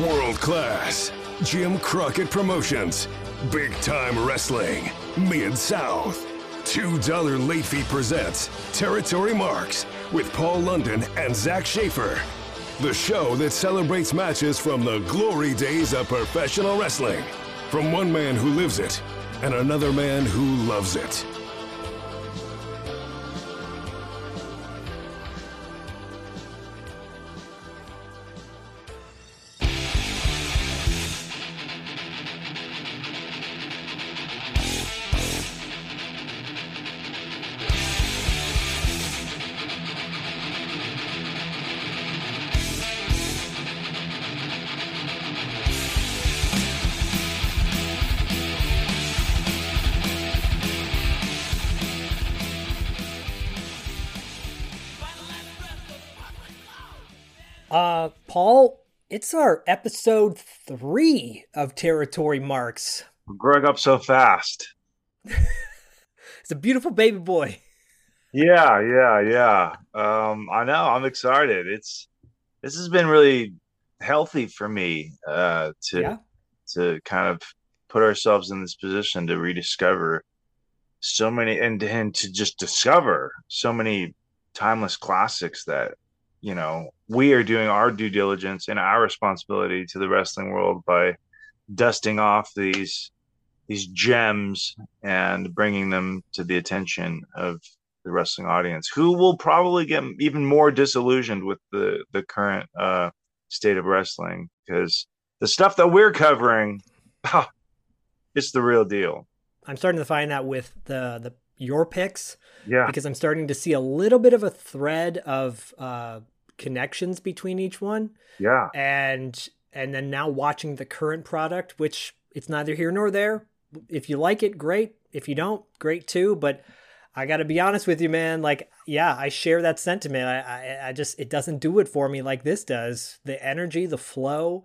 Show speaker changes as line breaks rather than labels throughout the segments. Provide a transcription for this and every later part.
World class. Jim Crockett Promotions. Big time wrestling. Mid South. $2 Late Fee presents Territory Marks with Paul London and Zak Shaffer. The show that celebrates matches from the glory days of professional wrestling. From one man who lives it and another man who loves it.
It's our episode three of Territory Marks.
We're growing up so fast.
It's a beautiful baby boy.
Yeah, yeah, yeah. Um, I know. I'm excited. It's this has been really healthy for me uh, to
Yeah.
to kind of put ourselves in this position to rediscover so many and and to just discover so many timeless classics that you know we are doing our due diligence and our responsibility to the wrestling world by dusting off these these gems and bringing them to the attention of the wrestling audience who will probably get even more disillusioned with the the current uh state of wrestling because the stuff that we're covering it's the real deal.
I'm starting to find that with the the your picks
yeah
because I'm starting to see a little bit of a thread of uh, connections between each one,
yeah
and and then now watching the current product, which it's neither here nor there. If you like it, great. If you don't, great too. But I got to be honest with you, man. Like, yeah, I share that sentiment. I, I, I just, it doesn't do it for me like this does. The energy, the flow,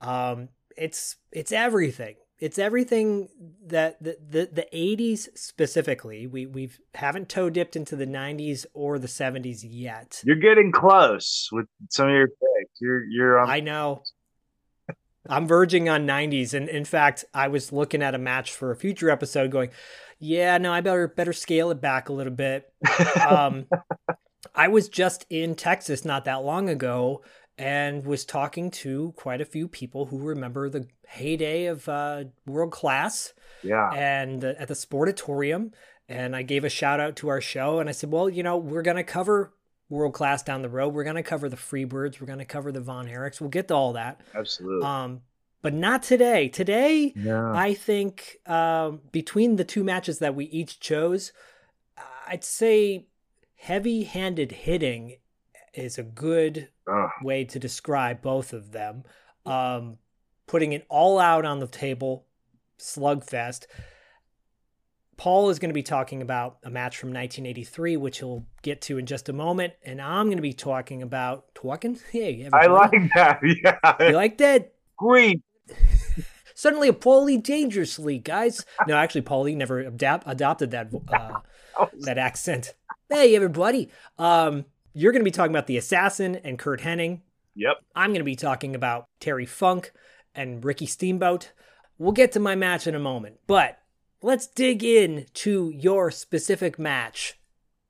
um, it's, it's everything. It's everything that the, the, the 80s specifically. We we've haven't toe dipped into the 90s or the 70s yet.
you're getting close with some of your picks you're you're on
I know. I'm verging on 90s, and in fact, I was looking at a match for a future episode, going, "Yeah, no, I better better scale it back a little bit." Um, I was just in Texas not that long ago, and was talking to quite a few people who remember the heyday of uh, world class
yeah
and uh, at the Sportatorium. And I gave a shout out to our show, and I said, "Well, you know, we're gonna cover world class down the road. We're gonna cover the Freebirds. We're gonna cover the Von Erichs. We'll get to all that,
absolutely
um, but not today. Today,
yeah
I think um, between the two matches that we each chose, I'd say heavy-handed hitting is a good
Ugh.
way to describe both of them. Um, putting it all out on the table, slugfest. Paul is going to be talking about a match from 1983, which he'll get to in just a moment, and I'm going to be talking about talking. Hey,
i like that yeah
you like that?
great
Suddenly, a Paulie dangerously, guys. No, actually, Paulie never adapt- adopted that uh, that accent. Hey, everybody. Um, you're going to be talking about the assassin and Curt Hennig.
yep
I'm going to be talking about Terry Funk and Ricky Steamboat. We'll get to my match in a moment, but let's dig in to your specific match.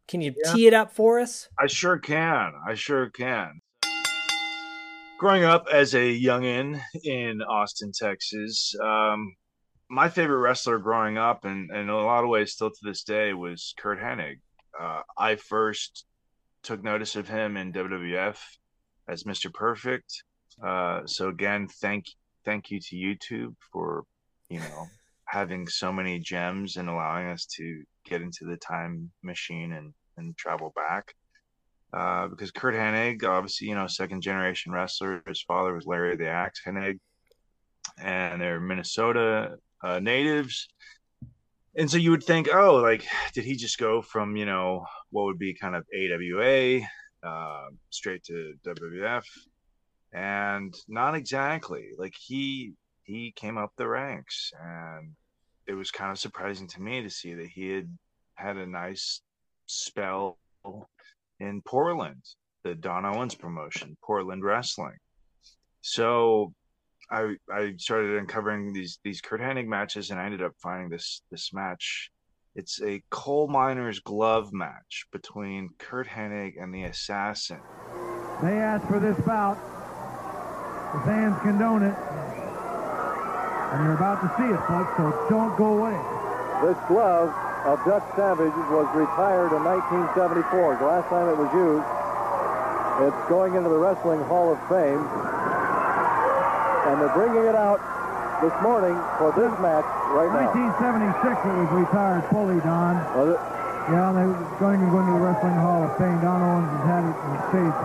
Can you
Yeah.
tee it up for us?
I sure can. I sure can. Growing up as a youngin in Austin, Texas, um, my favorite wrestler growing up, and, and in a lot of ways still to this day, was Curt Hennig. Uh, I first took notice of him in WWF as Mr. Perfect. Uh, so again, thank thank you to YouTube for you know having so many gems and allowing us to get into the time machine and and travel back. Uh, because Curt Hennig, obviously, you know, second generation wrestler. His father was Larry the Axe Hennig, and they're Minnesota uh, natives. And so you would think, oh, like, did he just go from, you know, what would be kind of AWA uh, straight to WWF? And not exactly. Like he he came up the ranks, and it was kind of surprising to me to see that he had had a nice spell in Portland, the Don Owens promotion, Portland Wrestling. So I I started uncovering these these Curt Hennig matches, and I ended up finding this this match. It's a coal miner's glove match between Curt Hennig and the Assassin.
They asked for this bout. The fans condone it. And you're about to see it, folks, so don't go away.
This glove of Dutch Savage was retired in 1974, the last time it was used. It's going into the Wrestling Hall of Fame. And they're bringing it out this morning for this match right now.
1976 it was retired fully, Don.
Was it?
Yeah, they were going to go into the Wrestling Hall of Fame. Don Owens has had it in the States.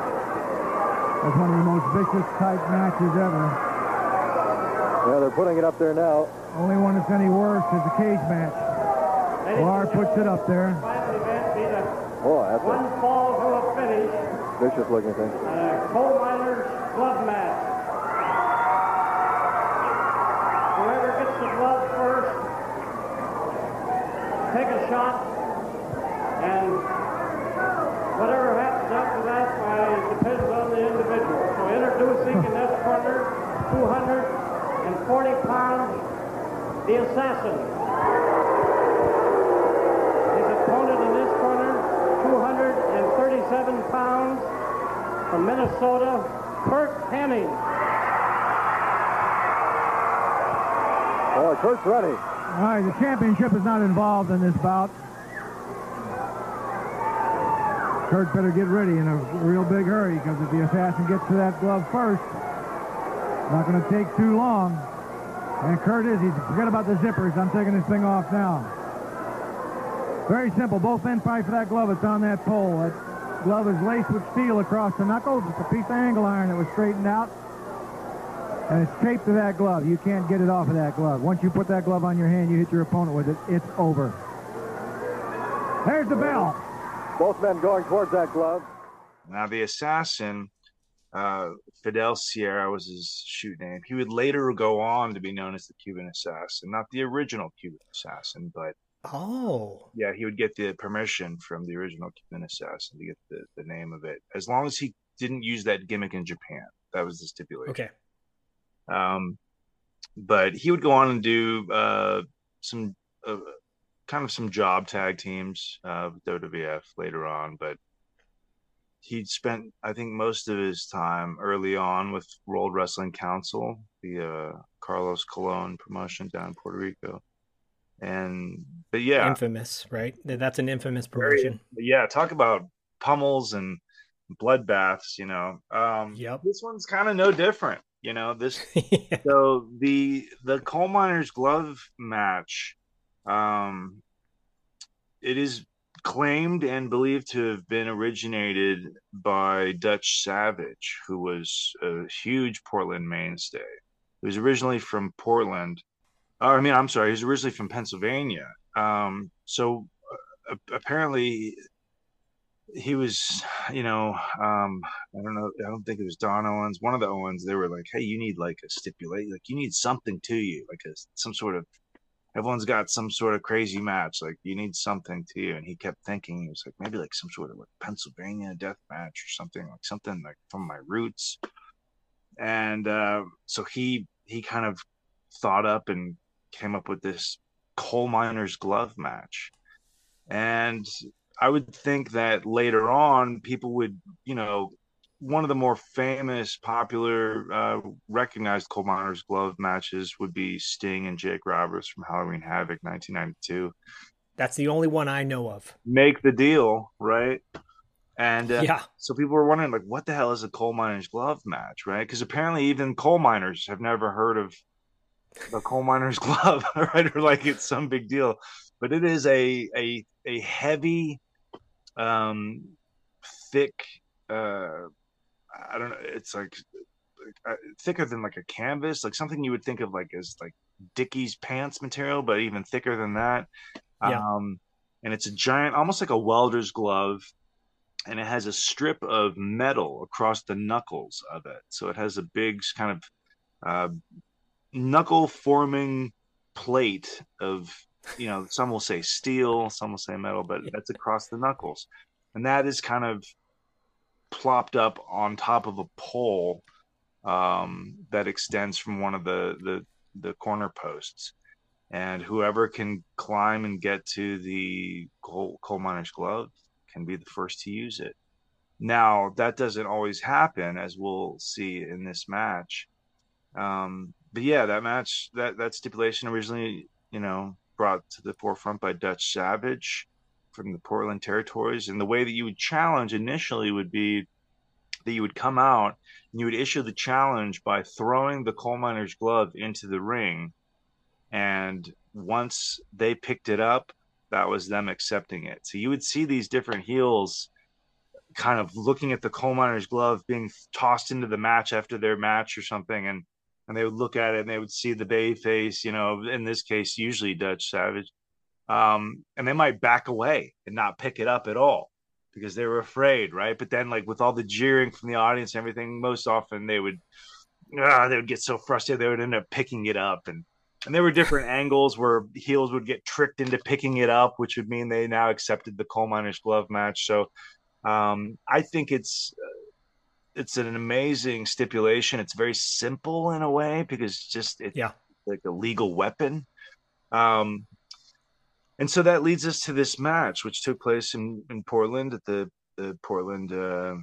That's one of the most vicious type matches ever.
Yeah, they're putting it up there now.
Only one that's any worse is the cage match. Lar puts it up there.
Final event be
Boy, that's
one
a
fall to a finish,
vicious looking thing.
uh, coal miners glove match. Whoever gets the glove first, take a shot, and whatever happens after that uh, depends on the individual. So introducing in this corner, 240 pounds, the assassin. His opponent in this corner, 237 pounds, from Minnesota, Curt Hennig.
Boy, Curt's ready.
All right, the championship is not involved in this bout. Curt better get ready in a real big hurry because if the assassin gets to that glove first, not going to take too long. And Curt is, he's forget about the zippers. I'm taking this thing off now. Very simple. Both men fight for that glove. It's on that pole. That glove is laced with steel across the knuckles. It's a piece of angle iron that was straightened out. And it's taped to that glove. You can't get it off of that glove. Once you put that glove on your hand, you hit your opponent with it, it's over. There's the bell.
Both men going towards that glove.
Now, the assassin, uh, Fidel Sierra was his shoot name. He would later go on to be known as the Cuban assassin, not the original Cuban assassin, but
Oh,
yeah, he would get the permission from the original Cuban assassin to get the, the name of it, as long as he didn't use that gimmick in Japan. That was the stipulation.
okay.
Um, but he would go on and do uh, some uh, kind of some job tag teams uh, with WWF later on. But he'd spent, I think, most of his time early on with World Wrestling Council, the uh, Carlos Colon promotion down in Puerto Rico. And but yeah,
Infamous, right? That's an infamous
very-
promotion.
yeah, talk about pummels and bloodbaths. You know, um,
Yep.
this one's kind of no different. You know, this
Yeah.
so the the coal miners glove match um it is claimed and believed to have been originated by dutch savage who was a huge portland mainstay. He was originally from portland. Uh, i mean i'm sorry he was originally from pennsylvania. Um so uh, apparently he was, you know, um, I don't know, I don't think it was Don Owens, one of the Owens. They were like, "Hey, you need like a stipulate, like you need something to you, like a some sort of." Everyone's got some sort of crazy match, like you need something to you. And he kept thinking, he was like, maybe like some sort of like Pennsylvania death match or something, like something like from my roots. And uh, so he he kind of thought up and came up with this coal miner's glove match. And I would think that later on, people would, you know, one of the more famous, popular, uh, recognized coal miners glove matches would be Sting and Jake Roberts from Halloween Havoc 1992.
That's the only one I know of.
Make the deal, right? And uh,
yeah.
so people were wondering, like, what the hell is a coal miner's glove match, right? Because apparently, even coal miners have never heard of a coal miner's glove, right? Or like it's some big deal. But it is a a a heavy, um, thick. Uh, I don't know. It's like uh, thicker than like a canvas, like something you would think of like as like Dickies pants material, but even thicker than that.
Yeah.
Um, and it's a giant, almost like a welder's glove, and it has a strip of metal across the knuckles of it. So it has a big kind of uh, knuckle forming plate of, you know, some will say steel, some will say metal, but that's across the knuckles, and that is kind of plopped up on top of a pole um, that extends from one of the the the corner posts, and whoever can climb and get to the coal, coal miner's glove can be the first to use it. Now that doesn't always happen, as we'll see in this match. Um, but yeah, that match, that that stipulation originally, you know, brought to the forefront by Dutch Savage from the Portland territories, and the way that you would challenge initially would be that you would come out and you would issue the challenge by throwing the coal miner's glove into the ring, and once they picked it up, that was them accepting it. So you would see these different heels kind of looking at the coal miner's glove being tossed into the match after their match or something. And and they would look at it and they would see the bay face, you know, in this case, usually Dutch Savage. Um, and they might back away and not pick it up at all because they were afraid, right? But then, like with all the jeering from the audience and everything, most often they would, uh, they would get so frustrated they would end up picking it up, and and there were different angles where heels would get tricked into picking it up, which would mean they now accepted the coal miner's glove match. So, um, I think it's it's an amazing stipulation. It's very simple in a way because just it's
yeah.
like a legal weapon. Um, and so that leads us to this match, which took place in, in Portland at the, the Portland, uh,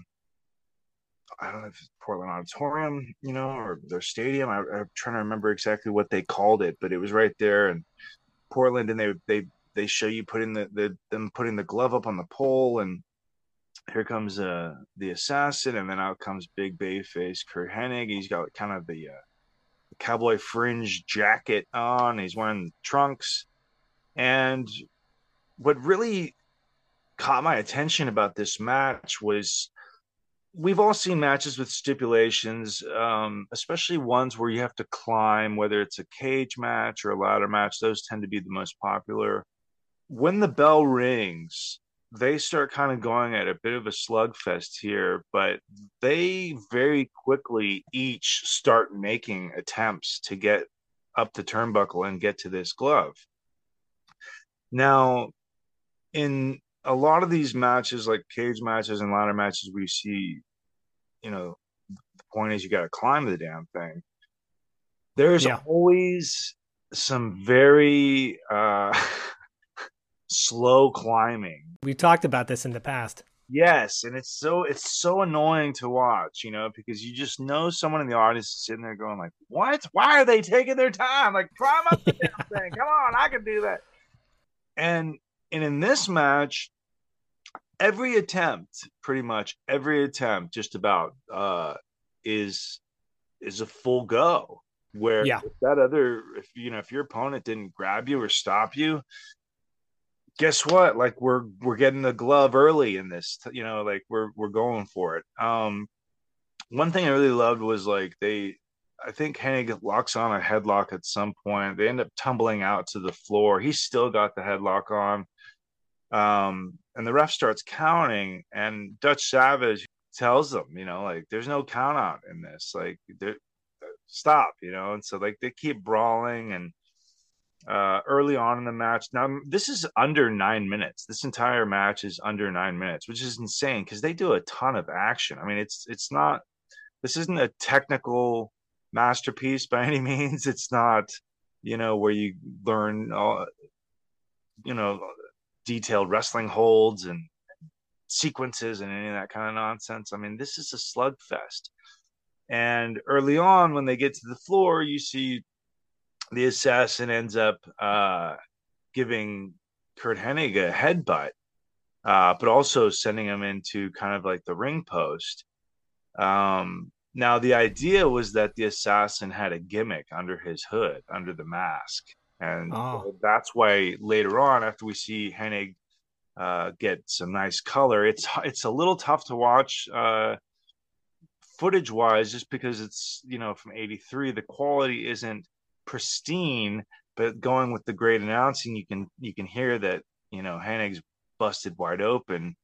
I don't know if it's Portland Auditorium, you know, or their stadium. I, am trying to remember exactly what they called it, but it was right there in Portland, and they they they show you putting the, the them putting the glove up on the pole, and here comes uh, the assassin, and then out comes Big Bayface Curt Hennig. He's got kind of the, uh, cowboy fringe jacket on. He's wearing trunks, and what really caught my attention about this match was we've all seen matches with stipulations, um, especially ones where you have to climb, whether it's a cage match or a ladder match. Those tend to be the most popular. When the bell rings, they start kind of going at a bit of a slugfest here, but they very quickly each start making attempts to get up the turnbuckle and get to this glove. Now, in a lot of these matches, like cage matches and ladder matches, we see, you know, the point is you got to climb the damn thing. There's yeah. always some very uh, slow climbing
we talked about this in the past.
Yes, and it's so it's so annoying to watch, you know, because you just know someone in the audience is sitting there going like, "What? Why are they taking their time? Like, climb up the damn thing! Come on, I can do that." And and in this match, every attempt, pretty much every attempt, just about, uh, is is a full go. Where
yeah.
that other, if you know, if your opponent didn't grab you or stop you, guess what? Like we're we're getting the glove early in this. You know, like we're we're going for it. Um, one thing I really loved was like they, I think Hennig locks on a headlock at some point. They end up tumbling out to the floor. He's still got the headlock on. Um, and the ref starts counting, and Dutch Savage tells them, you know, like there's no count out in this. Like, stop, you know. And so like they keep brawling and uh, early on in the match. Now, this is under nine minutes. This entire match is under nine minutes, which is insane because they do a ton of action. I mean, it's it's not. This isn't a technical masterpiece by any means. It's not, you know, where you learn all, you know, detailed wrestling holds and sequences and any of that kind of nonsense. I mean, this is a slugfest. And early on, when they get to the floor, you see the assassin ends up uh, giving Curt Hennig a headbutt, uh, but also sending him into kind of like the ring post. Um, now, the idea was that the assassin had a gimmick under his hood, under the mask. And oh. that's why later on, after we see Hennig uh, get some nice color, it's it's a little tough to watch uh, footage wise, just because it's you know from '83. The quality isn't pristine, but going with the great announcing, you can you can hear that you know Hennig's busted wide open,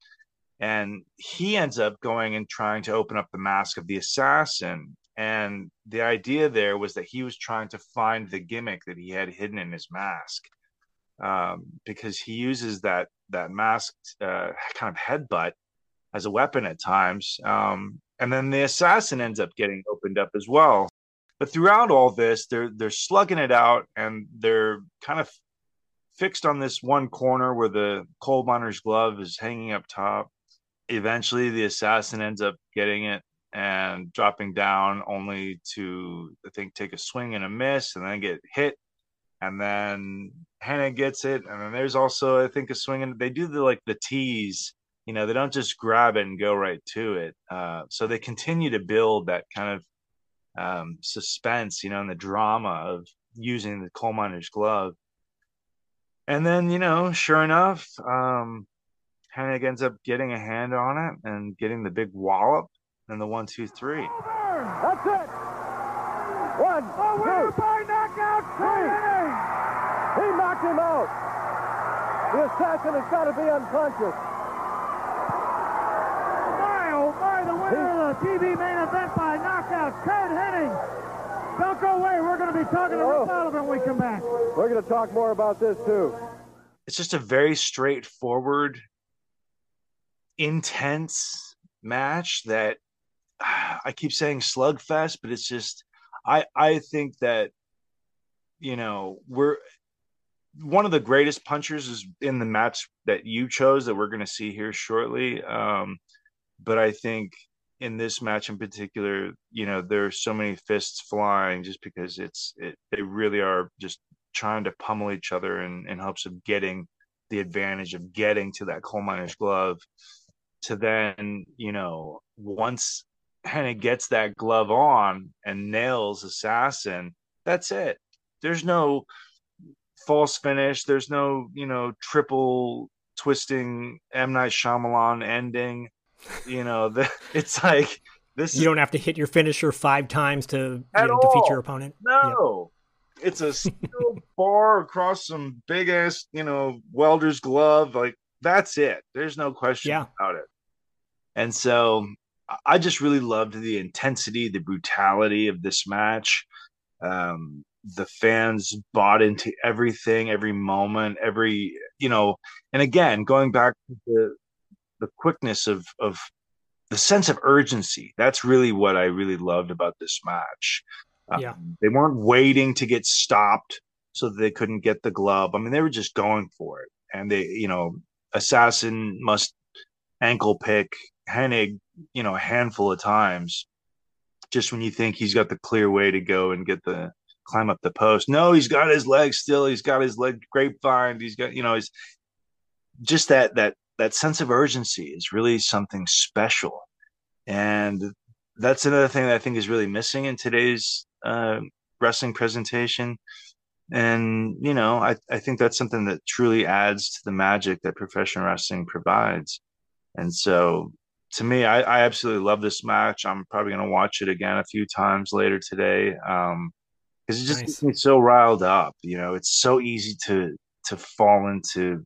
and he ends up going and trying to open up the mask of the assassin. And the idea there was that he was trying to find the gimmick that he had hidden in his mask, um, because he uses that that masked uh, kind of headbutt as a weapon at times. Um, and then the assassin ends up getting opened up as well. But throughout all this, they're they're slugging it out, and they're kind of fixed on this one corner where the coal miner's glove is hanging up top. Eventually, the assassin ends up getting it and dropping down, only to I think take a swing and a miss, and then get hit. And then Hennig gets it, and then there's also I think a swing, and they do the like the tease you know they don't just grab it and go right to it uh, so they continue to build that kind of um, suspense you know and the drama of using the coal miner's glove and then you know sure enough um hennig ends up getting a hand on it and getting the big wallop and the one two three
That's it. One, two,
by knockout,
three. He knocked him out. The assassin has got to be unconscious.
My, oh my, the winner of the TV main event by knockout, Curt Hennig. Don't go away. We're going to be talking to
Oh.
Rick Sullivan when we come back.
We're going to talk more about this too.
it's just a very straightforward intense match that I keep saying slugfest, but it's just I I think that you know we're one of the greatest punchers is in the match that you chose that we're going to see here shortly. Um, but I think in this match in particular, you know, there's so many fists flying just because it's it they really are just trying to pummel each other in, in hopes of getting the advantage of getting to that coal miner's glove to then, you know, once Hennig gets that glove on and nails Assassin, that's it. There's no false finish. There's no, you know, triple twisting M. Night Shyamalan ending. You know, the, it's like this
You
is
don't have to hit your finisher five times to you know, defeat your opponent.
No. It's a steel bar across some big ass, you know, welder's glove. Like that's it. There's no question
Yeah.
about it. And so I- I just really loved the intensity, the brutality of this match. Um, the fans bought into everything, every moment, every you know, and again, going back to the the quickness of of the sense of urgency. That's really what I really loved about this match. Um,
Yeah.
They weren't waiting to get stopped so that they couldn't get the glove. I mean, they were just going for it. And they, you know, Assassin must ankle pick Hennig, you know, a handful of times just when you think he's got the clear way to go and get the climb up the post. No, he's got his leg still. He's got his leg grapevine. He's got, you know, he's just that that that sense of urgency is really something special. And that's another thing that I think is really missing in today's uh, wrestling presentation. And, you know, I, I think that's something that truly adds to the magic that professional wrestling provides. And so to me, I, I absolutely love this match. I'm probably going to watch it again a few times later today. Um, because it just
Nice.
gets me so riled up. You know, it's so easy to to fall into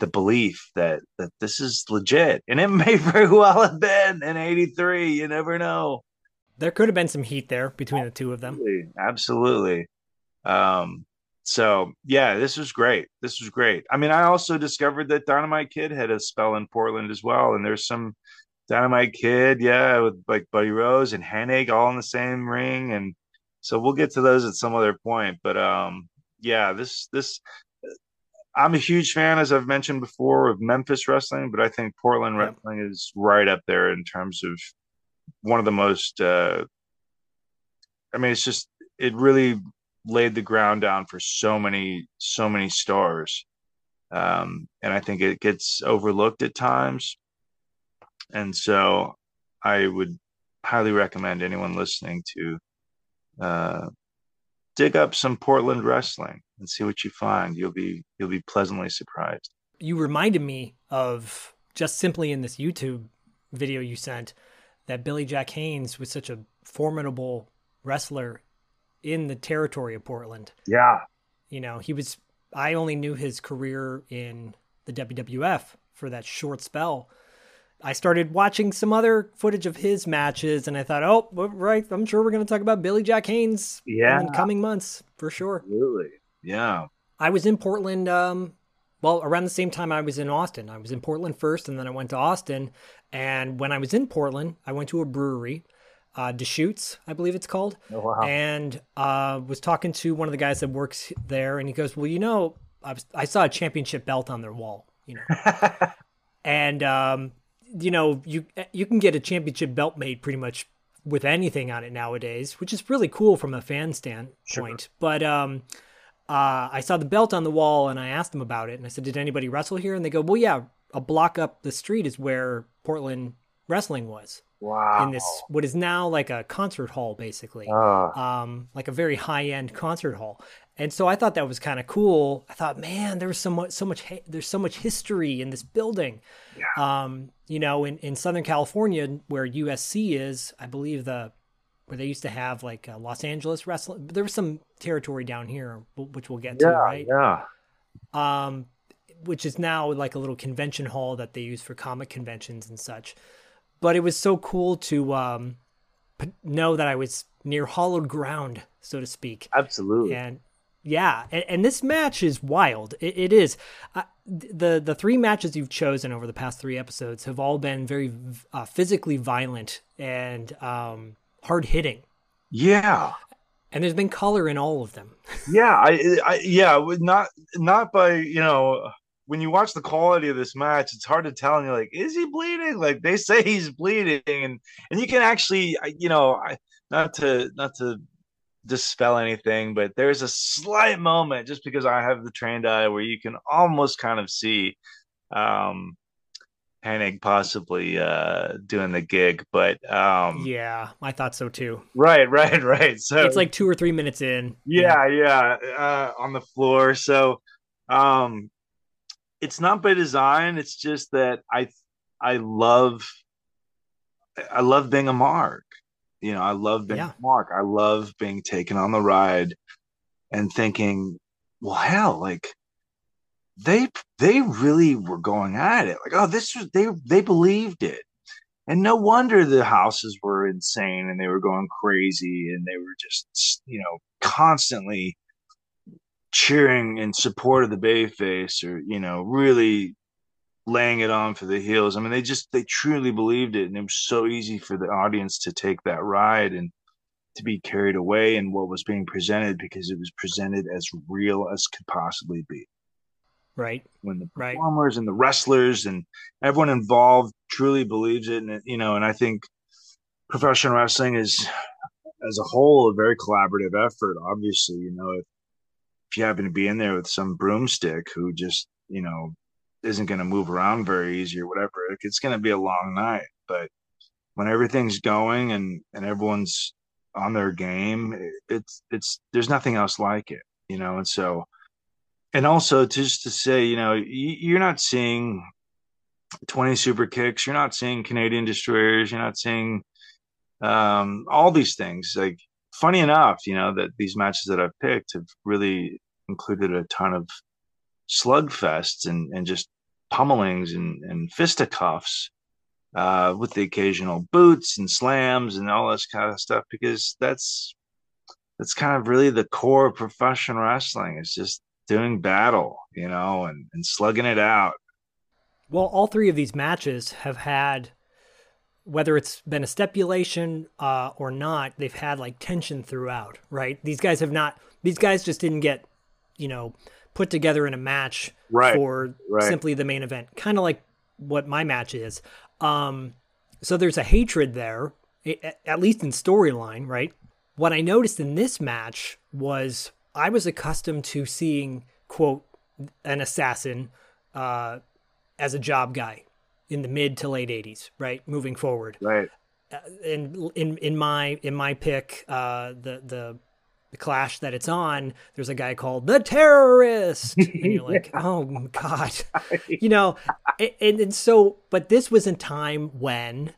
the belief that that this is legit, and it may very well have been in '83. You never know.
There could have been some heat there between the two of them.
Absolutely, absolutely. Um, so yeah, this was great. This was great. I mean, I also discovered that Dynamite Kid had a spell in Portland as well, and there's some Dynamite Kid, yeah, with like Buddy Rose and Hennig all in the same ring, and so we'll get to those at some other point. But um, yeah, this this I'm a huge fan, as I've mentioned before, of Memphis wrestling, but I think Portland wrestling is right up there in terms of one of the most. Uh, I mean, it's just it really laid the ground down for so many so many stars, um, and I think it gets overlooked at times, and so I would highly recommend anyone listening to uh, dig up some Portland wrestling and see what you find. You'll be you'll be pleasantly surprised.
You reminded me of just simply in this YouTube video you sent that Billy Jack Haynes was such a formidable wrestler in the territory of Portland.
Yeah,
You know, he was, I only knew his career in the WWF for that short spell. I started watching some other footage of his matches and I thought, oh, right, I'm sure we're going to talk about Billy Jack Haynes
Yeah.
in the coming months for sure.
absolutely. Yeah,
I was in Portland, um, well, around the same time I was in Austin. I was in Portland first and then I went to Austin. And when I was in Portland, I went to a brewery, uh, Deschutes, I believe it's called,
Oh, wow.
and uh, was talking to one of the guys that works there, and he goes, "Well, you know, I, was, I saw a championship belt on their wall, you know, and um, you know, you you can get a championship belt made pretty much with anything on it nowadays, which is really cool from a fan standpoint. But um, uh, I saw the belt on the wall, and I asked them about it, and I said, "Did anybody wrestle here?" And they go, "Well, yeah, a block up the street is where Portland wrestling was."
Wow.
in this what is now like a concert hall basically
Ah.
um like a very high end concert hall and so i thought that was kind of cool i thought man there was so much so much there's so much history in this building um you know in in southern california where usc is i believe the where they used to have like uh, los angeles wrestling there was some territory down here which we'll get to right
yeah.
um, which is now like a little convention hall that they use for comic conventions and such. But it was so cool to um, know that I was near hollowed ground, so to speak.
Absolutely.
And yeah, and, and this match is wild. It, it is. Uh, the the three matches you've chosen over the past three episodes have all been very uh, physically violent and um, hard hitting,
Yeah.
and there's been color in all of them.
Yeah, I, I yeah, not not by you know when you watch the quality of this match, it's hard to tell, and you're like, is he bleeding? Like they say he's bleeding, and and you can actually, you know, I, not to not to dispel anything, but there's a slight moment just because I have the trained eye where you can almost kind of see um Hennig possibly uh doing the gig, but um
Yeah, I thought so too.
right, right, right. So
It's like two or three minutes in.
yeah yeah uh, on the floor so um it's not by design it's just that i i love i love being a mark you know i love being
Yeah.
mark i love being taken on the ride and thinking well hell like they they really were going at it. Like oh this was they they believed it. And no wonder the houses were insane and they were going crazy and they were just you know constantly cheering in support of the bay face or you know really laying it on for the heels i mean they just they truly believed it and it was so easy for the audience to take that ride and to be carried away in what was being presented because it was presented as real as could possibly be
Right.
when the
Right.
performers and the wrestlers and everyone involved truly believes it and you know and i think professional wrestling is as a whole a very collaborative effort obviously you know if, if you happen to be in there with some broomstick who just you know isn't going to move around very easy or whatever it's going to be a long night but when everything's going and and everyone's on their game it, it's it's there's nothing else like it you know and so and also just to say, you know, you, you're not seeing 20 super kicks, you're not seeing Canadian destroyers, you're not seeing um, all these things. Like, funny enough, you know, that these matches that I've picked have really included a ton of slugfests and, and just pummelings and, and fisticuffs uh, with the occasional boots and slams and all this kind of stuff because that's that's kind of really the core of professional wrestling. It's just doing battle, you know, and, and slugging it out.
Well, all three of these matches have had, whether it's been a stipulation uh, or not, they've had like tension throughout, right? These guys have not, these guys just didn't get, you know, put together in a match
Right,
for
right.
simply the main event, kind of like what my match is. Um, so there's a hatred there, at least in storyline, right? What I noticed in this match was I was accustomed to seeing, quote, an assassin uh, as a job guy in the mid to late 80s, right? Moving forward.
Right.
And in in my in my pick, uh, the the the clash that it's on, there's a guy called the terrorist, and you're like, oh my god, you know, and, and so, but this was a time when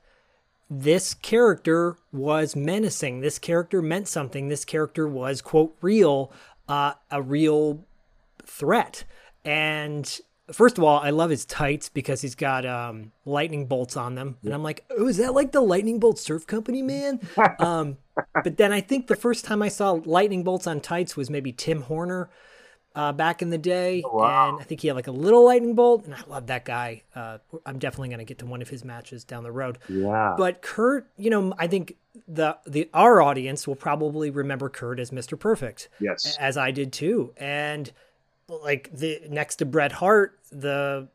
this character was menacing. This character meant something. This character was quote real, uh, a real threat. And first of all, I love his tights because he's got um, lightning bolts on them, and I'm like, oh, is that like the Lightning Bolt Surf Company, man? um, but then I think the first time I saw lightning bolts on tights was maybe Tim Horner. uh, back in the day,
Oh, wow.
and I think he had like a little lightning bolt, and I love that guy. Uh, I'm definitely going to get to one of his matches down the road.
Yeah.
But Curt, you know, I think the the our audience will probably remember Curt as Mr. Perfect,
yes.
as I did too, and like the next to Bret Hart, the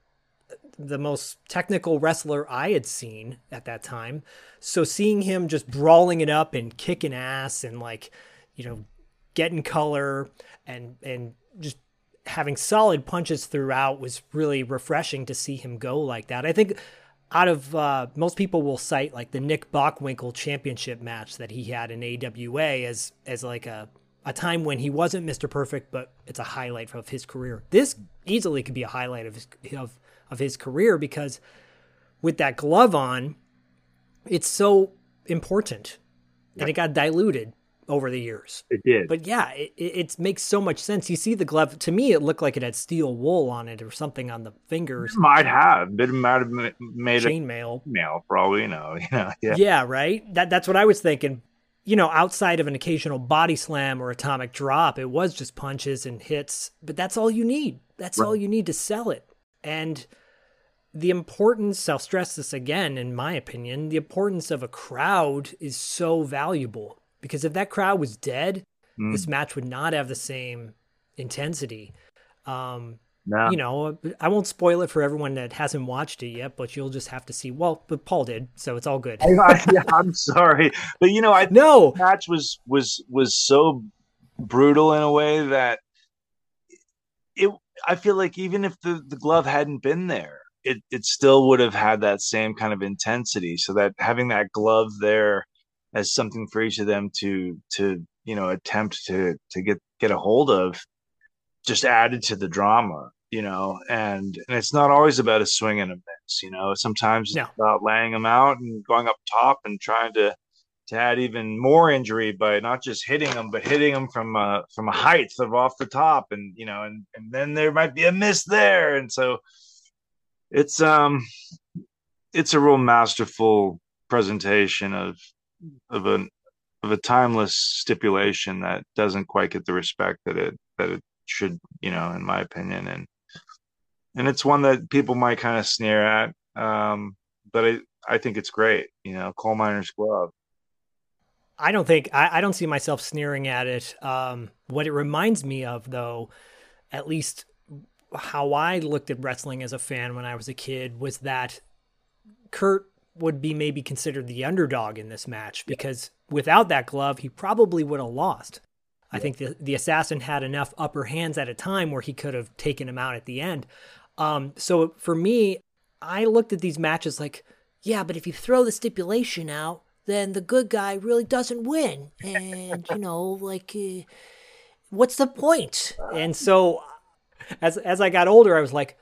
the most technical wrestler I had seen at that time. So seeing him just brawling it up and kicking ass and like, you know, getting color and and just having solid punches throughout was really refreshing to see him go like that. I think out of uh, most people will cite like the Nick Bockwinkel championship match that he had in AWA as as like a a time when he wasn't Mr. Perfect, but it's a highlight of his career. This easily could be a highlight of his of of his career because with that glove on, it's so important, and it got diluted over the years.
It did.
But yeah, it, it, it makes so much sense. You see the glove. To me, it looked like it had steel wool on it or something on the fingers.
might have. It might have ma- made
Chainmail.
for all we know. You know. Yeah.
Yeah, right. That that's what I was thinking. You know, outside of an occasional body slam or atomic drop, it was just punches and hits. But that's all you need. That's all you need to sell it. And the importance, I'll stress this again, in my opinion, the importance of a crowd is so valuable. Because if that crowd was dead,
Mm.
this match would not have the same intensity. Um,
No.
you know, I won't spoil it for everyone that hasn't watched it yet, but you'll just have to see. Well, but Paul did, so it's all good.
I, I'm sorry, but you know, I
No,
match was was was so brutal in a way that it I feel like even if the, the glove hadn't been there, it, it still would have had that same kind of intensity. So that having that glove there as something for each of them to to you know attempt to to get get a hold of just added to the drama you know? And and it's not always about a swing and a miss you know? Sometimes it's about laying them out and going up top and trying to to add even more injury by not just hitting them but hitting them from a from a height of off the top and you know and and then there might be a miss there. And so it's um it's a real masterful presentation of of an of a timeless stipulation that doesn't quite get the respect that it that it should you know in my opinion. And and it's one that people might kind of sneer at um but i i think it's great you know coal miner's glove
I don't think I, I don't see myself sneering at it. Um, what it reminds me of, though, at least how I looked at wrestling as a fan when I was a kid, was that Curt would be maybe considered the underdog in this match because without that glove, he probably would have lost. I think the the assassin had enough upper hands at a time where he could have taken him out at the end. Um, so for me, I looked at these matches like, yeah, but if you throw the stipulation out, then the good guy really doesn't win, and you know, like, uh, what's the point? And so, as as I got older, I was like,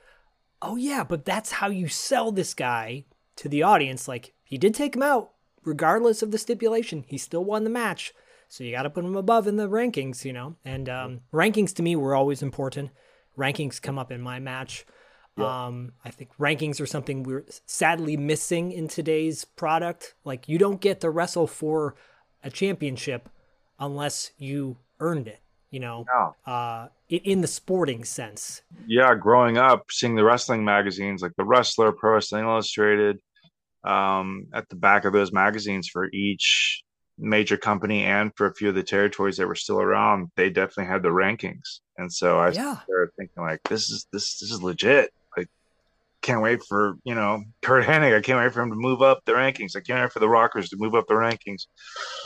oh yeah, but that's how you sell this guy to the audience. Like, he did take him out, regardless of the stipulation. He still won the match. So you got to put him above in the rankings, you know. And um, rankings to me were always important. Rankings come up in my match. Um, I think rankings are something we're sadly missing in today's product. Like you don't get to wrestle for a championship unless you earned it. You know,
No.
uh, in the sporting sense.
yeah growing up seeing the wrestling magazines like the wrestler pro wrestling illustrated um at the back of those magazines for each major company and for a few of the territories that were still around they definitely had the rankings and so i
Yeah.
started thinking like this is this this is legit can't wait for you know curt hennig i can't wait for him to move up the rankings i can't wait for the rockers to move up the rankings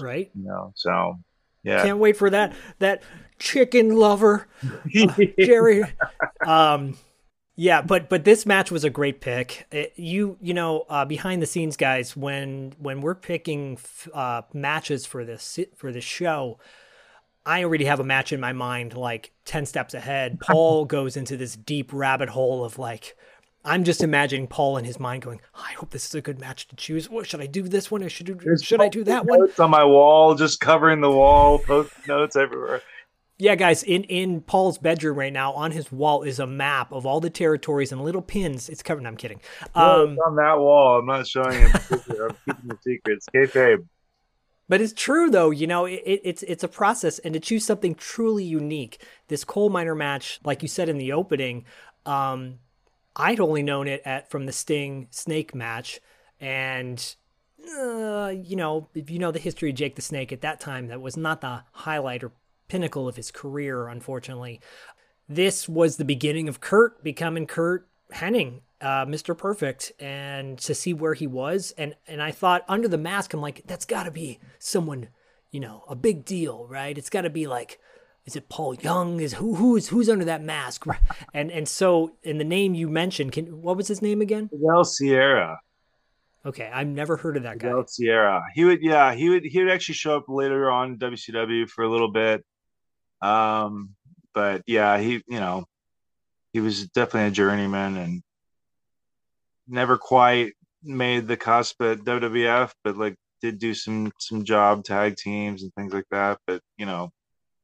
Right.
you know so yeah
Can't wait for that that chicken lover Jerry. um, yeah, but but this match was a great pick. It- you you know uh, behind the scenes guys when when we're picking f- uh, matches for this for this show. I already have a match in my mind, like 10 steps ahead. Paul goes into this deep rabbit hole of like, I'm just imagining Paul in his mind going, I hope this is a good match to choose. What should I do this one or should, do, should I do that one?
notes on my wall just covering the wall post notes everywhere
Yeah, guys, in in Paul's bedroom right now, on his wall is a map of all the territories and little pins. It's covered. No, I'm kidding.
No,
Um,
it's on that wall. I'm not showing him. I'm keeping the secrets. Kayfabe.
But it's true though, you know, it, it's it's a process, and to choose something truly unique, this coal miner match, like you said in the opening, um, I'd only known it at from the Sting Snake match, and uh, you know, if you know the history of Jake the Snake at that time, that was not the highlight or pinnacle of his career, unfortunately. This was the beginning of Curt becoming Curt Hennig, uh, Mr. Perfect, and to see where he was, and and I thought under the mask, I'm like, that's got to be someone, you know, a big deal, right? It's got to be like, is it Paul Young? Is who who's who's under that mask? And and so in the name you mentioned, can what was his name again?
Miguel Sierra.
Okay, I've never heard of that guy.
Miguel Sierra. He would, yeah, he would, he would actually show up later on WCW for a little bit. Um, but yeah, he, you know, he was definitely a journeyman and never quite made the cusp at WWF, but like did do some some job tag teams and things like that. But you know,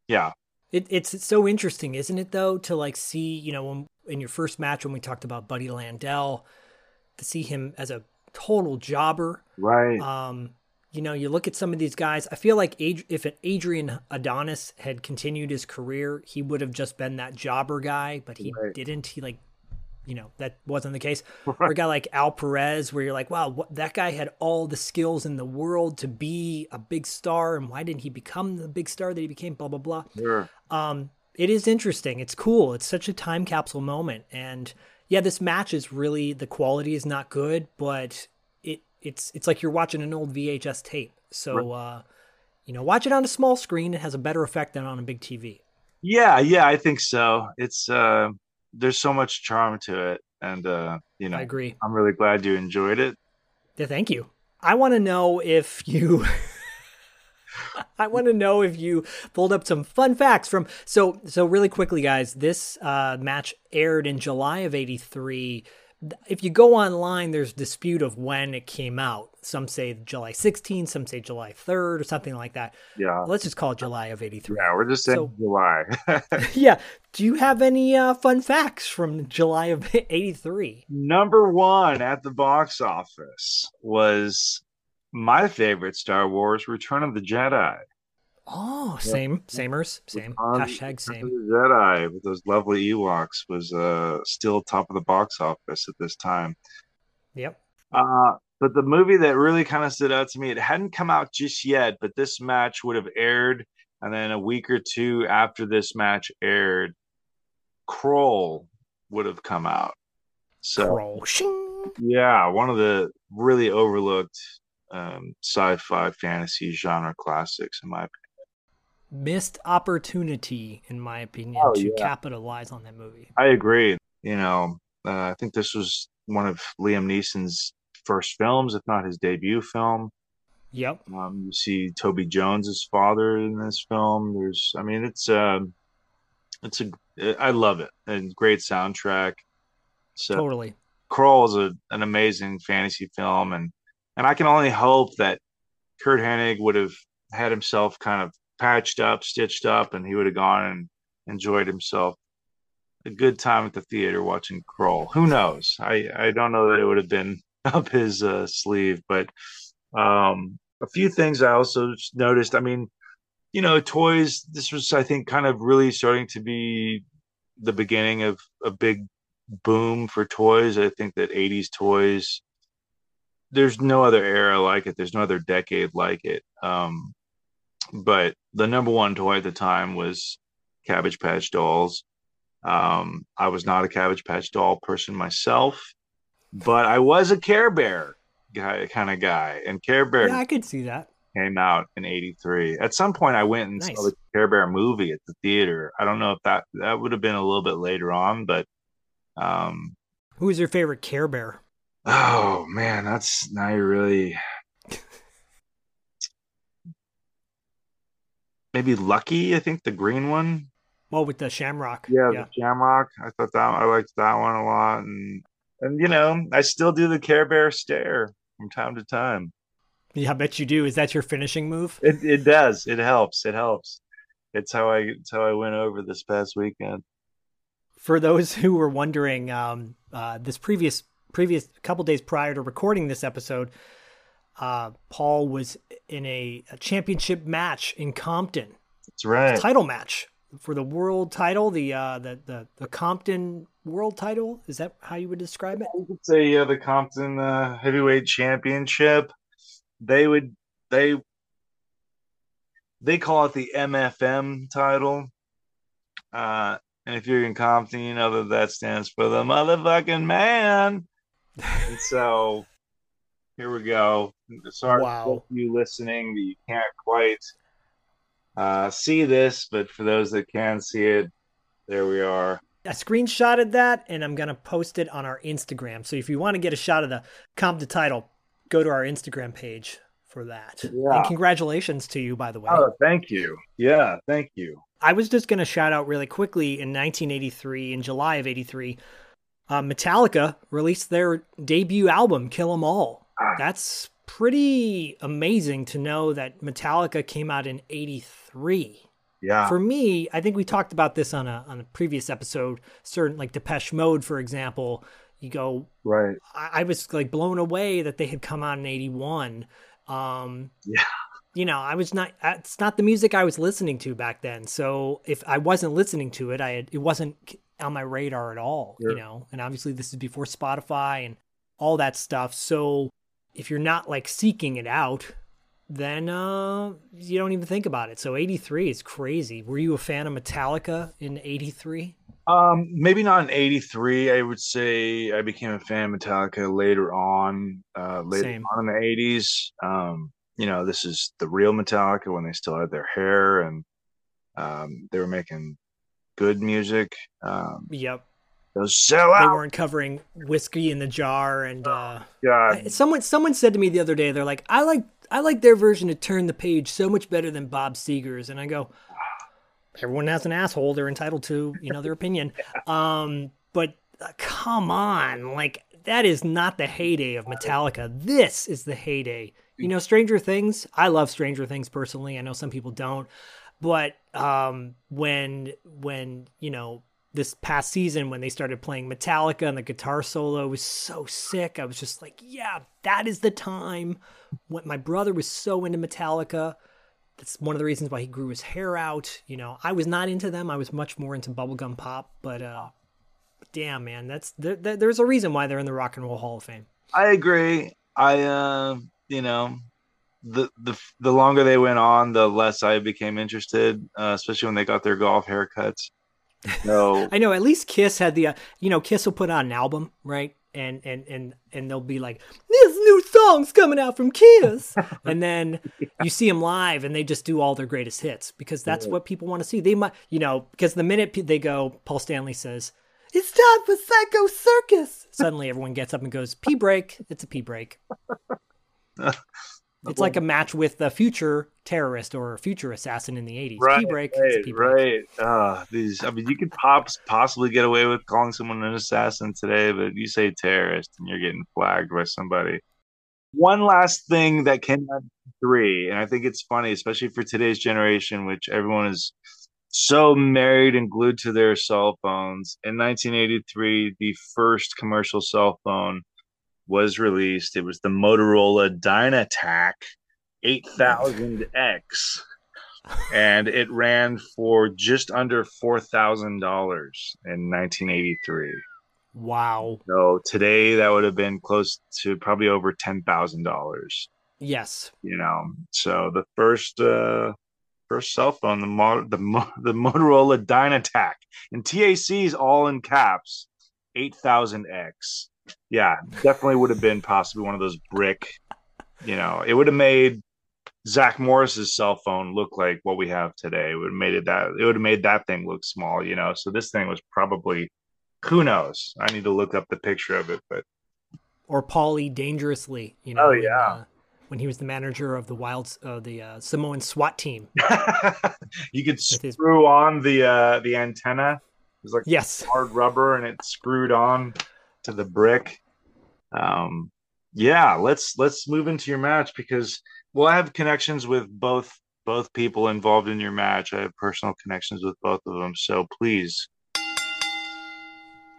yeah.
It, it's so interesting, isn't it, though, to like see, you know, when, in your first match when we talked about Buddy Landel, to see him as a total jobber.
Right.
Um, you know, you look at some of these guys. I feel like Ad- if Adrian Adonis had continued his career, he would have just been that jobber guy, but he
Right.
didn't. He like, you know, that wasn't the case. Or a guy like Al Perez, where you're like, wow, what, that guy had all the skills in the world to be a big star, and why didn't he become the big star that he became? Blah blah blah
Sure.
um, it is interesting. It's cool. It's such a time capsule moment. And yeah, this match is really the quality is not good, but it it's it's like you're watching an old VHS tape. So uh, you know, watch it on a small screen. It has a better effect than on a big TV.
Yeah, yeah, I think so. It's uh there's so much charm to it. And uh, you know,
I agree.
I'm really glad you enjoyed it.
Yeah, thank you. I want to know if you. I want to know if you pulled up some fun facts from. So, so really quickly, guys. This uh, match aired in July of '83. If you go online, there's dispute of when it came out. Some say July 16th, some say July 3rd, or something like that.
Yeah.
Let's just call it July of '83.
Yeah, we're just saying
So-
July.
yeah. Do you have any uh, fun facts from July of '83?
Number one at the box office was my favorite Star Wars Return of the Jedi.
Oh, same, samers, same.
Um,
Hashtag same.
Jedi with those lovely Ewoks was uh, still top of the box office at this time.
Yep.
Uh, but the movie that really kind of stood out to me, it hadn't come out just yet, but this match would have aired. And then a week or two after this match aired, Krull would have come out. So,
Krull.
Yeah, one of the really overlooked um, sci fi fantasy genre classics, in my opinion.
Missed opportunity, in my opinion,
Oh,
to
yeah.
capitalize on that movie.
I agree. You know, uh, I think this was one of Liam Neeson's first films, if not his debut film.
Yep.
Um, you see Toby Jones's father in this film. There's, I mean, it's um, it's a, I love it and great soundtrack. So
Totally.
Krull is a, an amazing fantasy film, and and I can only hope that Curt Hennig would have had himself kind of patched up, stitched up, and he would have gone and enjoyed himself a good time at the theater watching Krull. Who knows? I I don't know that it would have been up his uh, sleeve, but um, a few things I also noticed. I mean, you know, toys. This was, I think, kind of really starting to be the beginning of a big boom for toys. I think that 80s toys, there's no other era like it. There's no other decade like it. Um, but the number one toy at the time was Cabbage Patch Dolls. Um, I was not a Cabbage Patch Doll person myself, but I was a Care Bear guy, kind of guy. And Care Bear
Yeah, I could see that.
came out in 83 at some point i went and
Nice.
saw the care bear movie at the theater i don't know if that that would have been a little bit later on but um
Who's your favorite Care Bear?
oh man that's now you're really maybe lucky i think the green one
Well, with the Shamrock.
yeah,
Yeah.
the shamrock i thought that i liked that one a lot and and you know i still do the care bear stare from time to time
Yeah, I bet you do. Is that your finishing move?
it, it does it helps it helps it's how i it's how i went over this past weekend
For those who were wondering, um, uh, this previous previous couple days prior to recording this episode, uh, Paul was in a, a, championship match in Compton.
That's right.
Title match for the world title, the uh, the, the the Compton world title. Is that how you would describe it?
I would say yeah, the Compton uh, heavyweight championship. They would they they call it the MFM title. Uh, and if you're in Compton, you know that that stands for the motherfucking man. and so here we go. Sorry wow. for you listening that you can't quite uh, see this, but for those that can see it, there we are.
I screenshotted that and I'm going to post it on our Instagram. So if you want to get a shot of the Compton title, go to our Instagram page for that. Yeah. And congratulations to you, by the way.
Oh, thank you. Yeah, thank you.
I was just going to shout out really quickly in 1983, in July of 83, uh, Metallica released their debut album, Kill 'Em All. Ah. That's pretty amazing to know that Metallica came out in 83.
Yeah.
For me, I think we talked about this on a on a previous episode. Certain like Depeche Mode, for example, you go
right.
I, I was like blown away that they had come out in 81 um,
yeah.
You know, I was not. It's not the music I was listening to back then. So if I wasn't listening to it, I had, it wasn't on my radar at all. Sure. You know, and obviously this is before Spotify and all that stuff. So if you're not like seeking it out, then uh, you don't even think about it. So 83 is crazy. Were you a fan of Metallica in 83?
Um, maybe not in '83. I would say I became a fan of Metallica later on, uh, later Same. on in the '80s. Um, you know, this is the real Metallica when they still had their hair and um, they were making good music. Um,
yep.
Those sell out.
They weren't covering whiskey in the jar and uh,
God.
someone someone said to me the other day, they're like, I like I like their version of Turn the Page so much better than Bob Seger's, and I go, everyone has an asshole. They're entitled to, you know, their opinion. Um, but uh, come on, like that is not the heyday of Metallica. This is the heyday. You know, Stranger Things. I love Stranger Things personally. I know some people don't, but um, when when you know this past season when they started playing Metallica and the guitar solo was so sick. I was just like, yeah, that is the time. When my brother was so into Metallica that's one of the reasons why he grew his hair out. You know, I was not into them. I was much more into bubblegum pop, but uh damn man, that's there, there's a reason why they're in the Rock and Roll Hall of Fame.
I agree. I uh, you know, the the the longer they went on, the less I became interested, uh, especially when they got their golf haircuts.
No, I know. At least Kiss had the, uh, you know, Kiss will put out an album, right? and and and and they'll be like, "This new song's coming out from Kiss," and then you see them live, and they just do all their greatest hits because that's what people want to see. They might, you know, because the minute they go, Paul Stanley says, "It's time for Psycho Circus." Suddenly, everyone gets up and goes, "Pee break." It's a pee break. It's like a match with the future terrorist or future assassin in the 80s.
Right, pee break. Right, pee break. right. Uh, these, I mean, you could pop, possibly get away with calling someone an assassin today, but you say terrorist and you're getting flagged by somebody. One last thing that came out three, and I think it's funny, especially for today's generation, which everyone is so married and glued to their cell phones. In 1983, the first commercial cell phone was released. It was the Motorola DynaTAC 8000X. and it ran for just under $4,000 in 1983.
Wow.
So today that would have been close to probably over $10,000.
Yes.
You know, so the first uh first cell phone, the Mo- the Mo- the Motorola DynaTAC, and TAC is all in caps, 8000X yeah, definitely would have been possibly one of those brick. You know, it would have made Zach Morris's cell phone look like what we have today. It would have made it that it would have made that thing look small. You know, so this thing was probably who knows. I need to look up the picture of it, but
or Paulie dangerously. You know,
oh yeah.
When, uh, when he was the manager of the Wilds, uh, the uh, Samoan SWAT team,
you could screw his... on the uh, the antenna. It was like
yes,
hard rubber, and it screwed on to the brick. Um, yeah, let's let's move into your match because well, I have connections with both both people involved in your match. I have personal connections with both of them, so please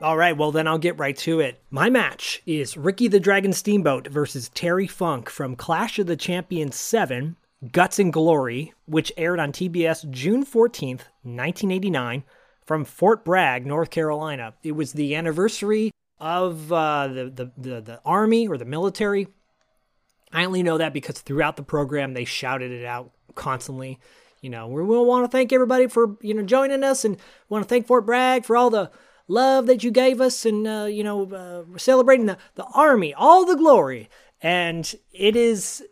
All right, well, then I'll get right to it. My match is Ricky the Dragon Steamboat versus Terry Funk from Clash of the Champions 7, Guts and Glory, which aired on TBS June 14th, 1989, from Fort Bragg, North Carolina. It was the anniversary of uh, the, the, the, the Army or the military. I only know that because throughout the program they shouted it out constantly. You know, we want to thank everybody for, you know, joining us and want to thank Fort Bragg for all the love that you gave us and, uh, you know, uh, we're celebrating the, the Army, all the glory. And it is,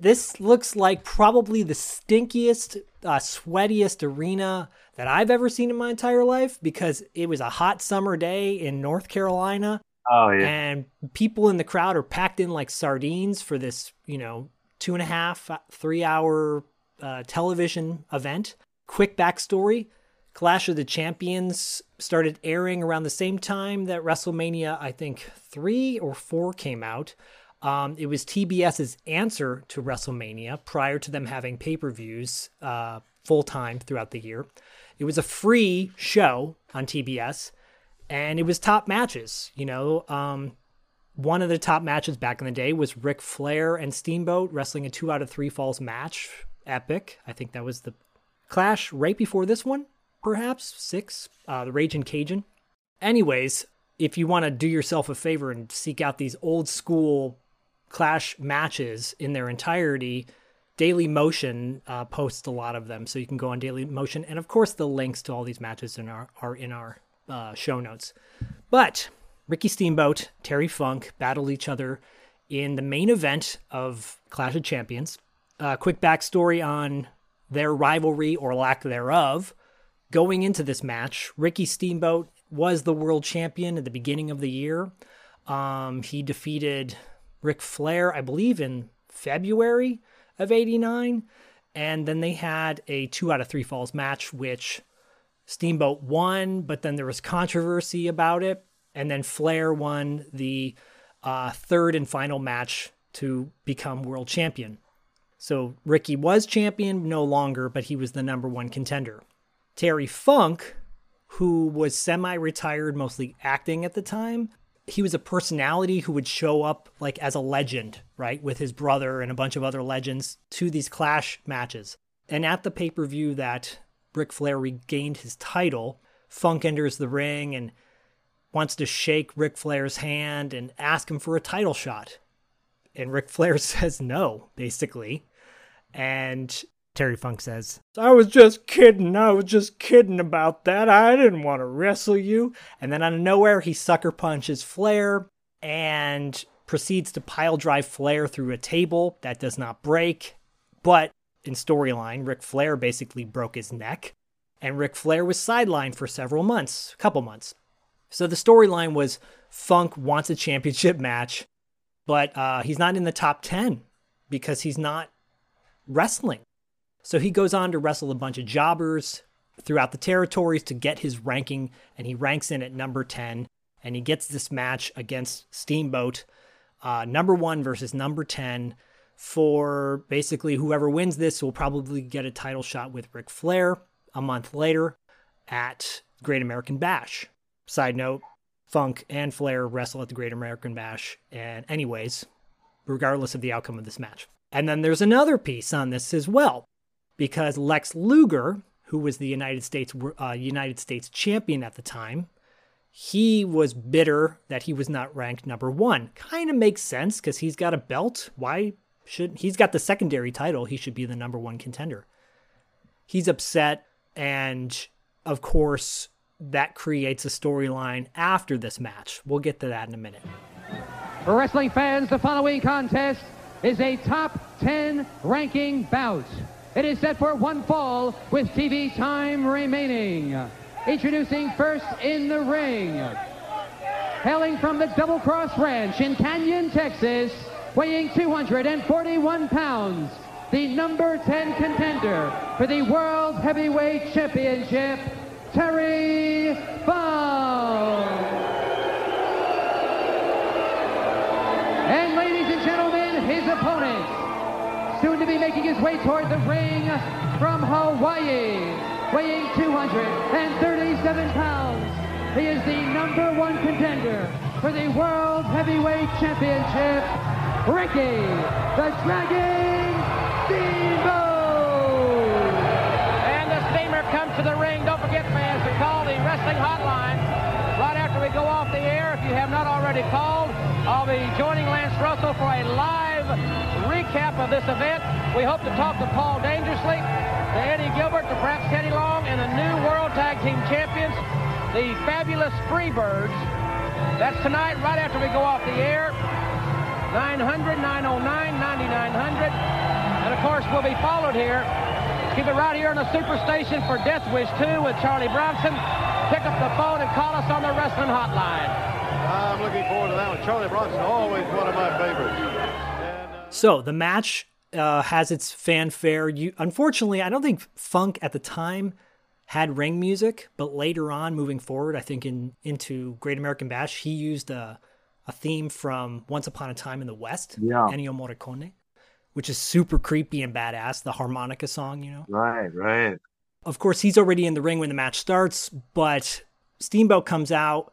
this looks like probably the stinkiest, uh, sweatiest arena that I've ever seen in my entire life because it was a hot summer day in North Carolina.
Oh, yeah.
And people in the crowd are packed in like sardines for this, you know, two and a half, three hour uh, television event. Quick backstory Clash of the Champions started airing around the same time that WrestleMania, I think, three or four came out. Um, it was TBS's answer to WrestleMania prior to them having pay per views uh, full time throughout the year. It was a free show on TBS, and it was top matches. You know, um, one of the top matches back in the day was Ric Flair and Steamboat wrestling a two out of three falls match. Epic. I think that was the clash right before this one perhaps six, uh, the and Cajun. Anyways, if you want to do yourself a favor and seek out these old school Clash matches in their entirety, Dailymotion uh, posts a lot of them, so you can go on Dailymotion, and of course the links to all these matches in our, are in our uh, show notes. But Ricky Steamboat, Terry Funk battled each other in the main event of Clash of Champions. Uh, quick backstory on their rivalry or lack thereof going into this match, Ricky Steamboat was the world champion at the beginning of the year. Um, he defeated Ric Flair, I believe, in February of 89. And then they had a two out of three falls match, which Steamboat won, but then there was controversy about it. And then Flair won the uh, third and final match to become world champion. So Ricky was champion no longer, but he was the number one contender. Terry Funk, who was semi retired, mostly acting at the time, he was a personality who would show up like as a legend, right, with his brother and a bunch of other legends to these clash matches. And at the pay per view that Ric Flair regained his title, Funk enters the ring and wants to shake Ric Flair's hand and ask him for a title shot. And Ric Flair says no, basically. And Terry Funk says, I was just kidding. I was just kidding about that. I didn't want to wrestle you. And then out of nowhere, he sucker punches Flair and proceeds to pile drive Flair through a table that does not break. But in storyline, Ric Flair basically broke his neck, and Ric Flair was sidelined for several months, a couple months. So the storyline was Funk wants a championship match, but uh, he's not in the top 10 because he's not wrestling. So he goes on to wrestle a bunch of jobbers throughout the territories to get his ranking, and he ranks in at number 10. And he gets this match against Steamboat, uh, number one versus number 10. For basically whoever wins this will probably get a title shot with Ric Flair a month later at Great American Bash. Side note Funk and Flair wrestle at the Great American Bash. And, anyways, regardless of the outcome of this match. And then there's another piece on this as well because Lex Luger, who was the United States uh, United States champion at the time, he was bitter that he was not ranked number one. Kind of makes sense because he's got a belt. Why should he's got the secondary title? He should be the number one contender. He's upset, and of course, that creates a storyline after this match. We'll get to that in a minute.
For wrestling fans, the following contest is a top 10 ranking bout. It is set for one fall with TV time remaining. Introducing first in the ring. Hailing from the Double Cross Ranch in Canyon, Texas, weighing 241 pounds, the number 10 contender for the World Heavyweight Championship, Terry Funk. Way toward the ring from Hawaii, weighing 237 pounds, He is the number one contender for the World Heavyweight Championship, Ricky the Dragon Steamboat.
And the steamer comes to the ring. Don't forget, fans, to call the wrestling hotline right after we go off the air. You have not already called, I'll be joining Lance Russell for a live recap of this event. We hope to talk to Paul Dangerously, to Eddie Gilbert, to perhaps Teddy Long, and the new World Tag Team Champions, the fabulous Freebirds. That's tonight, right after we go off the air. 900, 909, 9900. And of course, we'll be followed here. Keep it right here on the Superstation for Death Wish 2 with Charlie Bronson. Pick up the phone and call us on the wrestling hotline.
I'm looking forward to that one. Charlie Bronson, always one of my favorites. And, uh...
So the match uh, has its fanfare. You, unfortunately, I don't think Funk at the time had ring music, but later on, moving forward, I think in into Great American Bash, he used a a theme from Once Upon a Time in the West,
Yeah.
Ennio Morricone, which is super creepy and badass. The harmonica song, you know.
Right, right.
Of course, he's already in the ring when the match starts, but Steamboat comes out.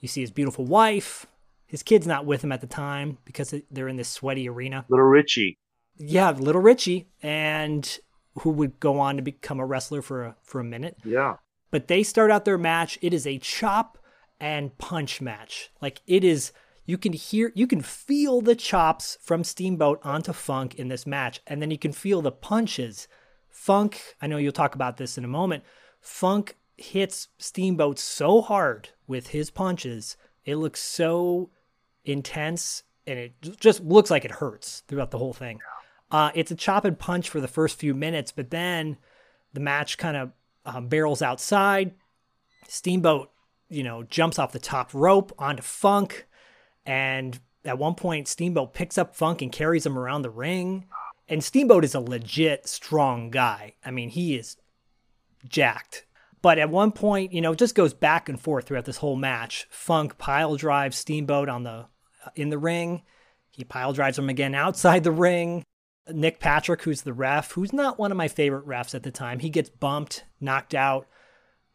You see his beautiful wife. His kid's not with him at the time because they're in this sweaty arena.
Little Richie.
Yeah, little Richie, and who would go on to become a wrestler for a, for a minute.
Yeah.
But they start out their match. It is a chop and punch match. Like it is, you can hear, you can feel the chops from Steamboat onto Funk in this match, and then you can feel the punches. Funk, I know you'll talk about this in a moment. Funk hits Steamboat so hard with his punches, it looks so intense, and it just looks like it hurts throughout the whole thing. Uh, it's a chop and punch for the first few minutes, but then the match kind of um, barrels outside. Steamboat, you know, jumps off the top rope onto Funk, and at one point, Steamboat picks up Funk and carries him around the ring. And Steamboat is a legit strong guy. I mean, he is jacked. But at one point, you know, it just goes back and forth throughout this whole match. Funk pile drives Steamboat on the uh, in the ring. He pile drives him again outside the ring. Nick Patrick, who's the ref, who's not one of my favorite refs at the time, he gets bumped, knocked out.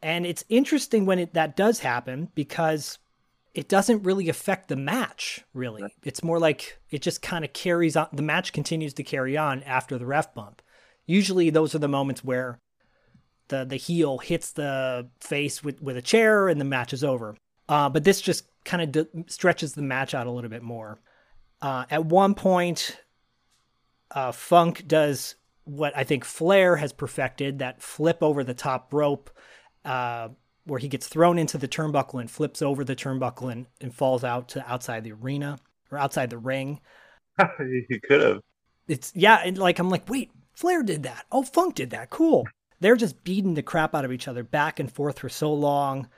And it's interesting when it, that does happen because it doesn't really affect the match, really. It's more like it just kind of carries on. The match continues to carry on after the ref bump. Usually, those are the moments where the, the heel hits the face with, with a chair and the match is over. Uh, but this just kind of d- stretches the match out a little bit more. Uh, at one point, uh, Funk does what I think Flair has perfected that flip over the top rope, uh, where he gets thrown into the turnbuckle and flips over the turnbuckle and, and falls out to outside the arena or outside the ring.
you could have.
It's yeah, and like I'm like, wait, Flair did that. Oh, Funk did that. Cool. They're just beating the crap out of each other back and forth for so long.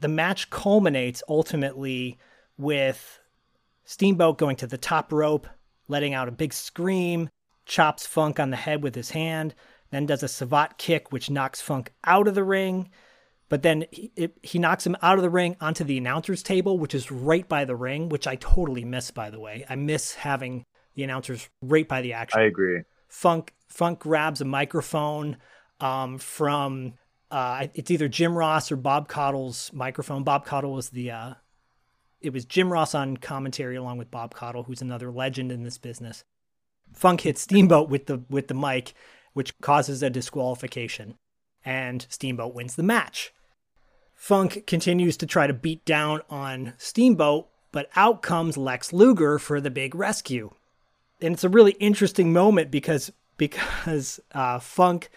The match culminates ultimately with Steamboat going to the top rope, letting out a big scream, chops Funk on the head with his hand, then does a savate kick, which knocks Funk out of the ring. But then he, it, he knocks him out of the ring onto the announcer's table, which is right by the ring, which I totally miss, by the way. I miss having the announcers right by the action.
I agree.
Funk Funk grabs a microphone um, from uh, it's either Jim Ross or Bob Caudle's microphone. Bob Caudle was the uh, it was Jim Ross on commentary along with Bob Caudle, who's another legend in this business. Funk hits Steamboat with the with the mic, which causes a disqualification, and Steamboat wins the match. Funk continues to try to beat down on Steamboat, but out comes Lex Luger for the big rescue. And it's a really interesting moment because because uh, Funk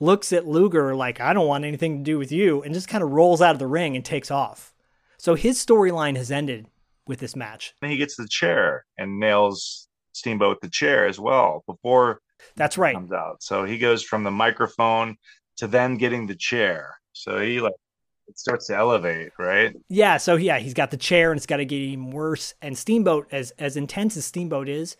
looks at Luger like, I don't want anything to do with you, and just kind of rolls out of the ring and takes off. So his storyline has ended with this match.
And he gets the chair and nails Steamboat the chair as well before
That's right.
comes out. So he goes from the microphone to then getting the chair. So he like it starts to elevate, right?
Yeah, so yeah, he's got the chair and it's got to get even worse. And Steamboat, as as intense as Steamboat is,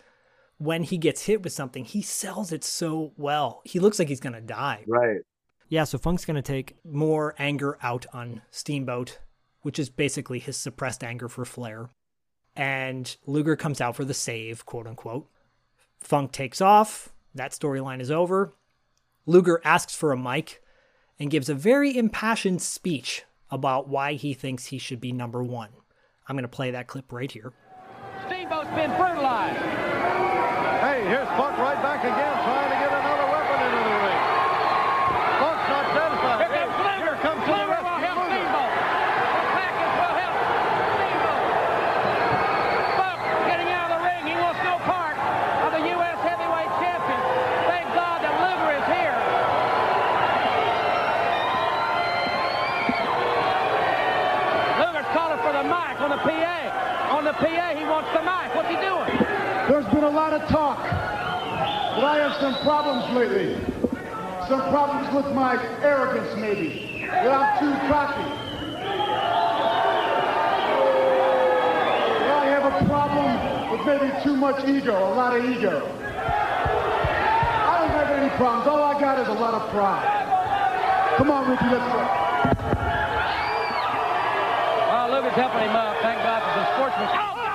when he gets hit with something, he sells it so well. He looks like he's gonna die.
Right.
Yeah, so Funk's gonna take more anger out on Steamboat, which is basically his suppressed anger for Flair. And Luger comes out for the save, quote unquote. Funk takes off. That storyline is over. Luger asks for a mic and gives a very impassioned speech about why he thinks he should be number one. I'm going to play that clip right here.
Steamboat's been brutalized.
Here's Buck right back again, trying to get another weapon into the ring. Funk's not satisfied.
Here comes Luger.
Here comes to the
will help Steamboat. The package will help Steamboat. Funk getting out of the ring. He wants no part of the U.S. heavyweight champion. Thank God that Luger is here. Luger's calling for the mic on the PA. On the PA, he wants the mic. What's he doing?
There's been a lot of talk that I have some problems lately. Some problems with my arrogance, maybe. That I'm too cocky. That I have a problem with maybe too much ego, a lot of ego. I don't have any problems. All I got is a lot of pride. Come on, Ricky, let's go.
Well, Luger's helping him up. Uh, thank God for the sportsman. Oh,